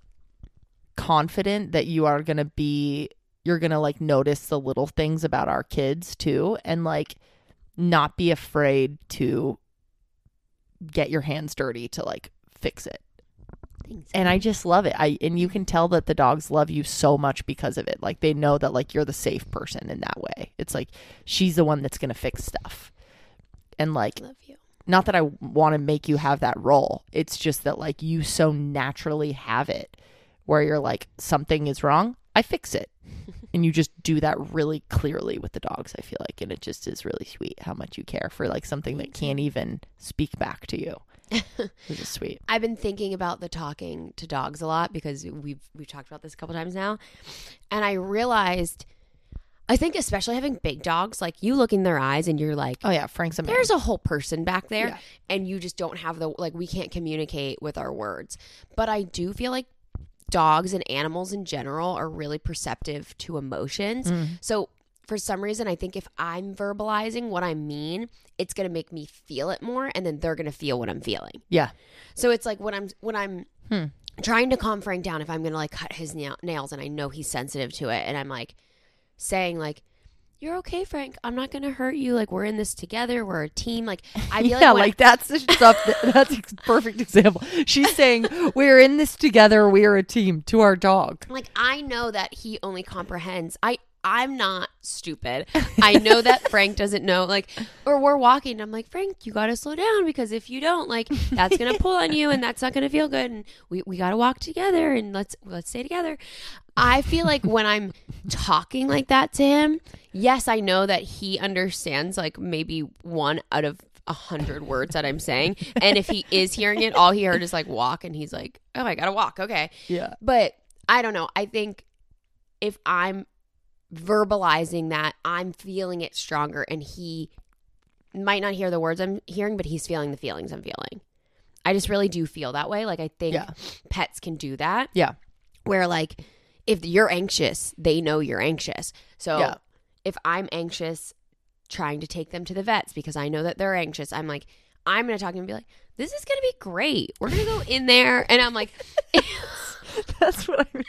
confident that you are going to be you're going to like notice the little things about our kids too and like not be afraid to get your hands dirty to like fix it. Thanks. And I just love it. I and you can tell that the dogs love you so much because of it. Like they know that like you're the safe person in that way. It's like she's the one that's going to fix stuff. And like Love you. not that I want to make you have that role. It's just that like you so naturally have it where you're like something is wrong, I fix it. and you just do that really clearly with the dogs, I feel like and it just is really sweet how much you care for like something that can't even speak back to you. It's just sweet. I've been thinking about the talking to dogs a lot because we've we've talked about this a couple times now, and I realized, I think especially having big dogs, like you look in their eyes and you're like, Oh yeah, Frank's a man. there's a whole person back there, Yeah. and you just don't have the like we can't communicate with our words. But I do feel like dogs and animals in general are really perceptive to emotions. Mm. So for some reason, I think if I'm verbalizing what I mean, it's gonna make me feel it more, and then they're gonna feel what I'm feeling. yeah. So it's like when I'm when I'm Hmm. trying to calm Frank down if I'm gonna like cut his nail- nails and I know he's sensitive to it, and I'm like saying like, you're okay, Frank. I'm not gonna hurt you. Like we're in this together. We're a team. Like I feel yeah, like, like that's the stuff. That, that's a perfect example. She's saying we're in this together. We're a team to our dog. like I know that he only comprehends. I I'm not stupid. I know that Frank doesn't know. Like, or we're walking. I'm like, Frank, you got to slow down because if you don't, like, that's gonna pull on you, and that's not gonna feel good. And we we got to walk together, and let's let's stay together. I feel like when I'm talking like that to him, yes, I know that he understands like maybe one out of a hundred words that I'm saying, and if he is hearing it, all he heard is like walk, and he's like, oh, I gotta walk, okay. Yeah. But I don't know. I think if I'm verbalizing that, I'm feeling it stronger, and he might not hear the words I'm hearing, but he's feeling the feelings I'm feeling. I just really do feel that way. Like I think Yeah. pets can do that. Yeah. Where like if you're anxious, they know you're anxious. So Yeah. If I'm anxious trying to take them to the vets because I know that they're anxious, I'm like, I'm gonna talk to them and be like, this is gonna be great. We're gonna go in there and I'm like That's what I mean.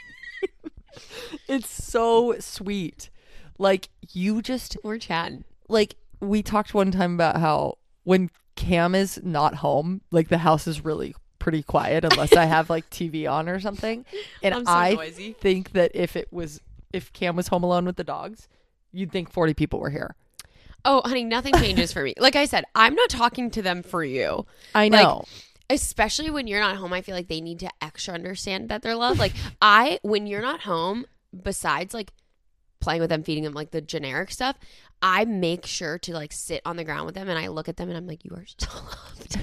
it's so sweet. Like you just we're chatting. like we talked one time about how when Cam is not home, like the house is really pretty quiet unless I have like TV on or something. And I'm so I noisy. think that if it was if Cam was home alone with the dogs, you'd think 40 people were here. Oh, honey, nothing changes for me. Like I said, I'm not talking to them for you. I Like, know. especially when you're not home i feel like they need to extra understand that they're loved like i when you're not home besides like playing with them feeding them like the generic stuff i make sure to like sit on the ground with them and i look at them and i'm like you are so loved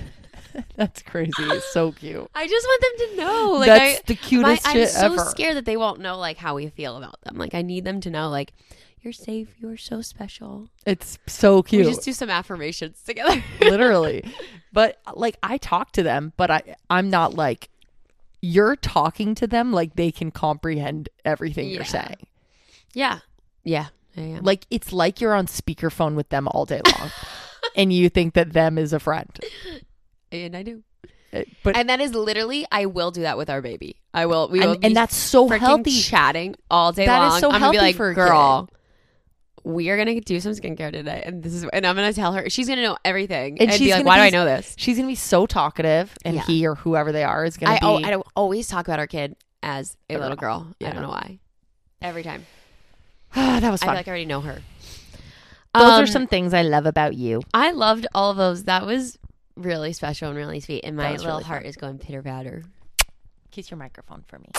That's crazy. It's so cute. i just want them to know like That's I, the cutest my- shit i'm so ever. scared that they won't know like how we feel about them like i need them to know like you're safe you're so special It's so cute. we just do some affirmations together literally. But like I talk to them, but I I'm not like you're talking to them like they can comprehend everything Yeah. you're saying. yeah yeah. Like it's like you're on speakerphone with them all day long. and you think that them is a friend. And i do. Uh, But and that is literally i will do that with our baby. I will we will and, be and that's so healthy. chatting all day That is long. so i'm gonna be healthy like for a girl we are gonna do some skincare today and this is and i'm gonna tell her she's gonna know everything and, And be she's like gonna why do be- i know this? She's gonna be so talkative, and Yeah. he or whoever they are is gonna I, be. oh, I always talk about our kid as a, A little girl. girl. I don't know why. Every time. That was i feel like i already know her. Those Um, are some things I love about you. i loved all of those. That was really special and really sweet and my little really heart fun. is going pitter patter Kiss your microphone for me.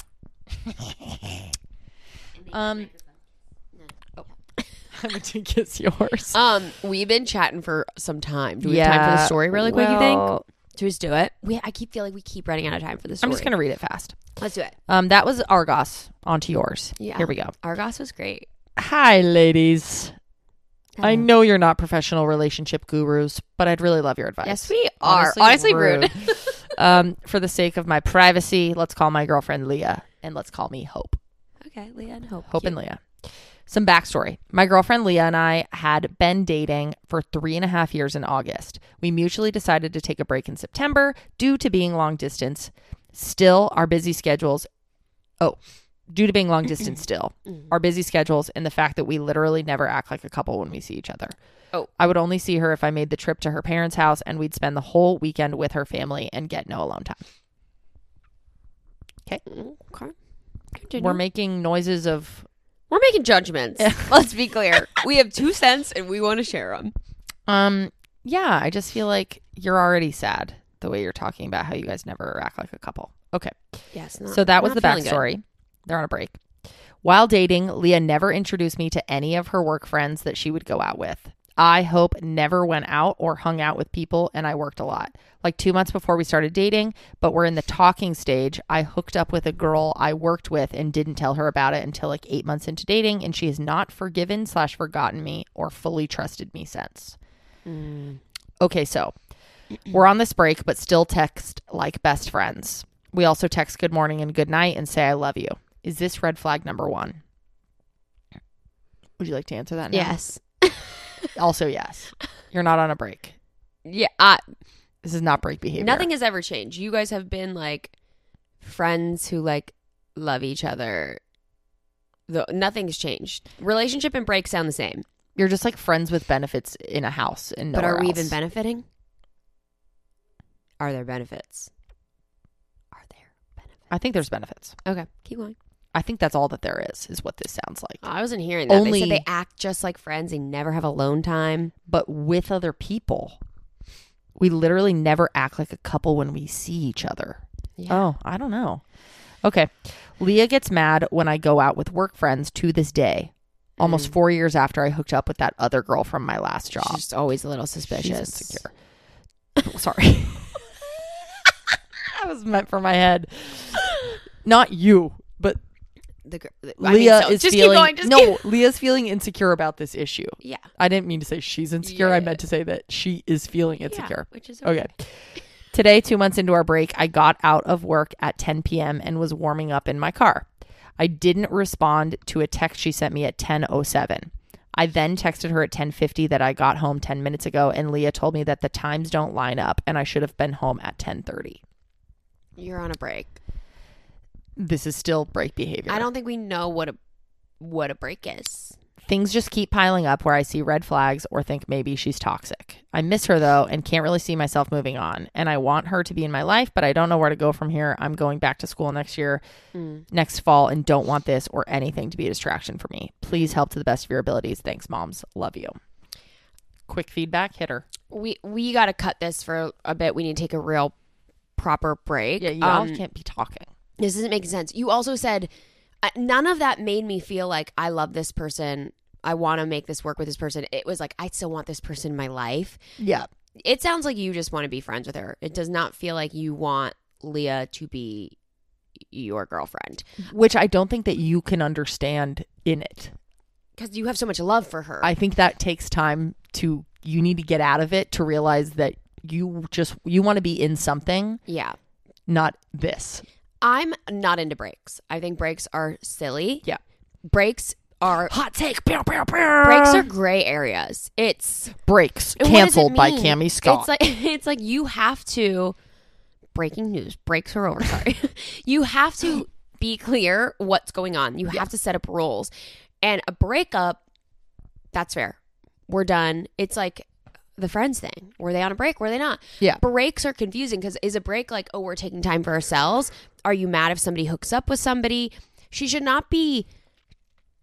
um, I'm going to kiss yours. um we've been chatting for some time do we have time for the story really quick you think well, Should we just do it? We, I keep feeling we keep running out of time for the story. I'm just going to read it fast. let's do it. Um, that was Argos. On to yours. Yeah. Here we go. Argos was great. Hi, ladies. I Hello. know you're not professional relationship gurus, but I'd really love your advice. Yes, we are. Honestly, rude. um, for the sake of my privacy, let's call my girlfriend Leah and let's call me Hope. okay, Leah and Hope. Hope and Leah. Some backstory. My girlfriend Leah and I had been dating for three and a half years in August. We mutually decided to take a break in September due to being long distance. Still, our busy schedules. Oh, due to being long distance, still, our busy schedules and the fact that we literally never act like a couple when we see each other. Oh. I would only see her if I made the trip to her parents' house and we'd spend the whole weekend with her family and get no alone time. Okay. Continue. We're making noises of We're making judgments. Let's be clear. We have two cents and we want to share them. Um, yeah, I just feel like you're already sad the way you're talking about how you guys never act like a couple. Okay. Yes. so that was the backstory. They're on a break. While dating, Leah never introduced me to any of her work friends that she would go out with. I hope never went out or hung out with people, and I worked a lot. Like two months before we started dating, but we're in the talking stage, I hooked up with a girl I worked with and didn't tell her about it until like eight months into dating, and she has not forgiven slash forgotten me or fully trusted me since. Mm. Okay, so we're on this break, but still text like best friends. We also text good morning and good night and say I love you. Is this red flag number one? Would you like to answer that? now? Yes. Also, yes. You're not on a break. Yeah. I, This is not break behavior. nothing has ever changed. You guys have been like friends who like love each other. The, nothing's changed. Relationship and break sound the same. You're just like friends with benefits in a house and but are we else. even benefiting? Are there benefits? Are there benefits? I think there's benefits. Okay, keep going. I think that's all that there is, is what this sounds like. I wasn't hearing that. they said they act just like friends. They never have alone time. But with other people, we literally never act like a couple when we see each other. Yeah. Oh, I don't know. Okay. Leah gets mad when I go out with work friends to this day, almost Mm. four years after I hooked up with that other girl from my last job. She's just always a little She's suspicious. insecure. Oh, sorry. that was meant for my head. Not you, The, mean, Leah so- is just feeling keep going. Just no. Leah's feeling insecure about this issue. yeah. I didn't mean to say she's insecure. Yeah, I meant to say that she is feeling insecure. Yeah, which is Okay. Today, two months into our break, I got out of work at 10 p.m. and was warming up in my car. I didn't respond to a text she sent me at 10:07. I then texted her at 10:50 that I got home 10 minutes ago, and Leah told me that the times don't line up and I should have been home at 10:30. You're on a break. This is still break behavior. I don't think we know what a what a break is. Things just keep piling up where I see red flags or think maybe she's toxic. I miss her though and can't really see myself moving on. And I want her to be in my life, but I don't know where to go from here. I'm going back to school next year, next fall, and don't want this or anything to be a distraction for me. Please help to the best of your abilities. Thanks, moms. Love you. Quick feedback, hit her. We we got to cut this for a bit. We need to take a real proper break. Yeah, you all Um, can't be talking. This doesn't make sense. You also said uh, none of that made me feel like I love this person. I want to make this work with this person. It was like I still want this person in my life. Yeah. It sounds like you just want to be friends with her. It does not feel like you want Leah to be your girlfriend Which I don't think that you can understand in it. because you have so much love for her. I think that takes time to you need to get out of it to realize that you just you want to be in something, yeah. not this. I'm not into breaks. I think breaks are silly. Yeah. Breaks are Hot take. breaks are gray areas. It's breaks And what does it canceled by mean? Cammie Scott. It's like it's like you have to breaking news. Breaks are over. Sorry. you have to be clear what's going on. You have to set up rules. And a breakup, that's fair. We're done. It's like the friends thing. Were they on a break? Were they not? Yeah. Breaks are confusing because is a break like, oh, we're taking time for ourselves? Are you mad if somebody hooks up with somebody? She should not be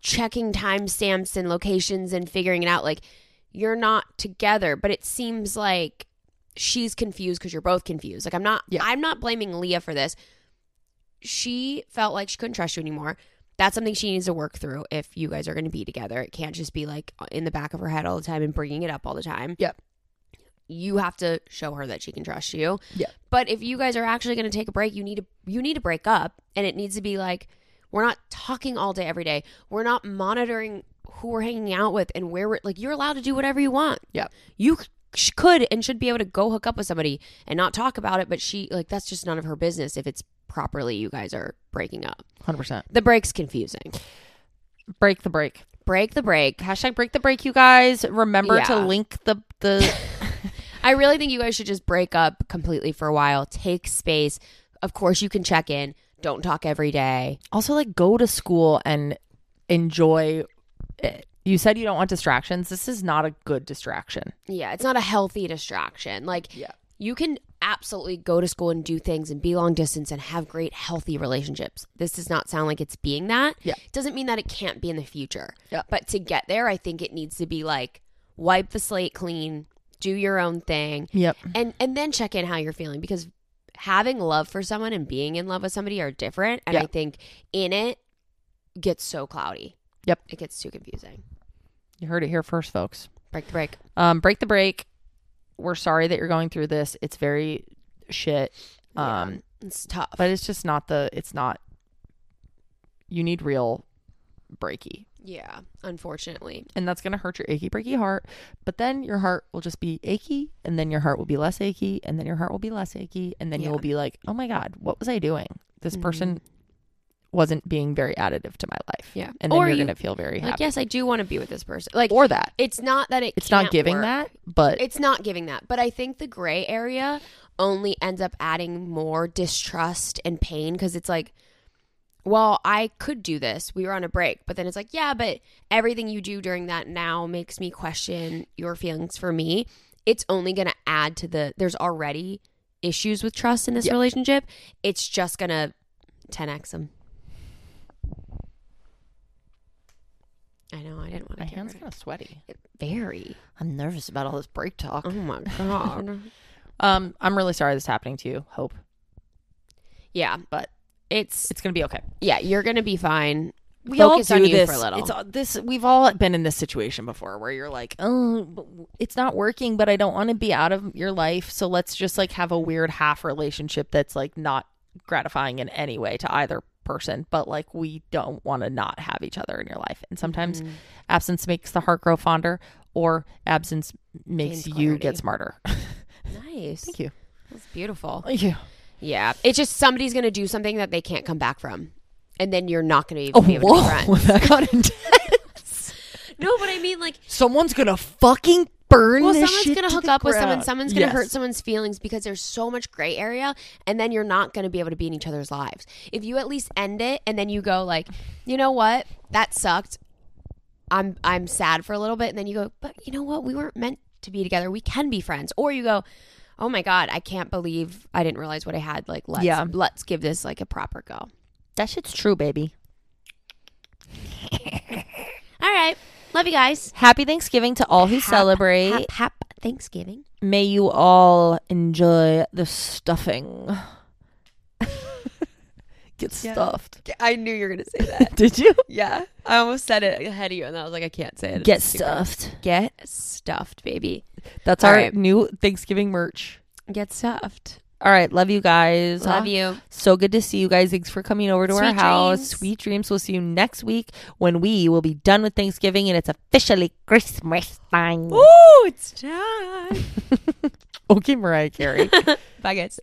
checking timestamps and locations and figuring it out. Like, you're not together, but it seems like she's confused because you're both confused. Like, I'm not, Yeah. I'm not blaming Leah for this. She felt like she couldn't trust you anymore. That's something she needs to work through if you guys are going to be together. It can't just be like in the back of her head all the time and bringing it up all the time. Yep. You have to show her that she can trust you. Yeah. But if you guys are actually going to take a break, you need to you need to break up and it needs to be like we're not talking all day every day. We're not monitoring who we're hanging out with and where we're like you're allowed to do whatever you want. Yeah. You c- could and should be able to go hook up with somebody and not talk about it, but she like that's just none of her business if it's properly you guys are breaking up. 100%. The break's confusing. Break the break. Break the break. Hashtag break the break, you guys. Remember to link the the I really think you guys should just break up completely for a while. Take space. Of course, you can check in. Don't talk every day. also like go to school and enjoy it. You said you don't want distractions. This is not a good distraction. Yeah, it's not a healthy distraction. Like, Yeah. you can absolutely go to school and do things and be long distance and have great, healthy relationships. This does not sound like it's being that. Yeah. It doesn't mean that it can't be in the future. Yeah. But to get there, I think it needs to be like wipe the slate clean, do your own thing, Yep. and and then check in how you're feeling because having love for someone and being in love with somebody are different. And Yeah. I think in it gets so cloudy. Yep. It gets too confusing. You heard it here first, folks. Break the break. Um, break the break. We're sorry that you're going through this. It's very shit. Um, Yeah, it's tough. but it's just not the. It's not. You need real breaky, yeah, unfortunately. and that's gonna hurt your achy breaky heart. But then your heart will just be achy, and then your heart will be less achy, and then your heart will be less achy, and then Yeah. you'll be like, "Oh my god, what was I doing? This Mhm. person wasn't being very additive to my life." Yeah. and then Or you're you- gonna feel very Like, happy. yes, I do want to be with this person. Like, or that it's not that it it's not giving work. that, but It's not giving that. But I think the gray area only ends up adding more distrust and pain because it's like, well, I could do this. We were on a break. But then it's like, yeah, but everything you do during that now makes me question your feelings for me. It's only going to add to the, there's already issues with trust in this relationship. It's just going to 10x them. I know. I didn't want to. My hand's kind of sweaty. Very. I'm nervous about all this break talk. Oh my God. Um, I'm really sorry this is happening to you. Hope yeah. But it's, it's gonna be okay. yeah, you're going to be fine. We Focus all on do you this. for a little. It's all- this. We've all been in this situation before, where you're like, "Oh, it's not working," but I don't want to be out of your life, so let's just like have a weird half relationship that's like not gratifying in any way to either person, but like we don't want to not have each other in your life. And sometimes Mm-hmm. absence makes the heart grow fonder, or absence makes you get smarter. nice. Thank you. That's beautiful. Thank you. Yeah. It's just somebody's going to do something that they can't come back from. And then you're not going to Oh, be able to be whoa! friends. that got intense. No, but I mean, like, Someone's gonna fucking burn. well, someone's going to hook up with someone. Someone's going to hurt someone's feelings because there's so much gray area. And then you're not going to be able to be in each other's lives. If you at least end it and then you go, like, you know what? That sucked. I'm I'm sad for a little bit. And then you go, but you know what? We weren't meant to be together. We can be friends. Or you go, oh my God, I can't believe I didn't realize what I had. Like, let's, Yeah. let's give this like a proper go. That shit's true, baby. All right. Love you guys. Happy Thanksgiving to all who celebrate. Hap, hap Thanksgiving. May you all enjoy the stuffing. Get stuffed. I knew you were going to say that. Did you? yeah. I almost said it ahead of you, and I was like, I can't say it. Get stuffed. Get stuffed, baby. That's All our right. new Thanksgiving merch. Get stuffed. All right, love you guys. Love you. So good to see you guys. Thanks for coming over to our Sweet house. dreams. Sweet dreams. We'll see you next week when we will be done with Thanksgiving and it's officially Christmas time. Ooh, it's time. Okay, Mariah Carey. Bye, guys.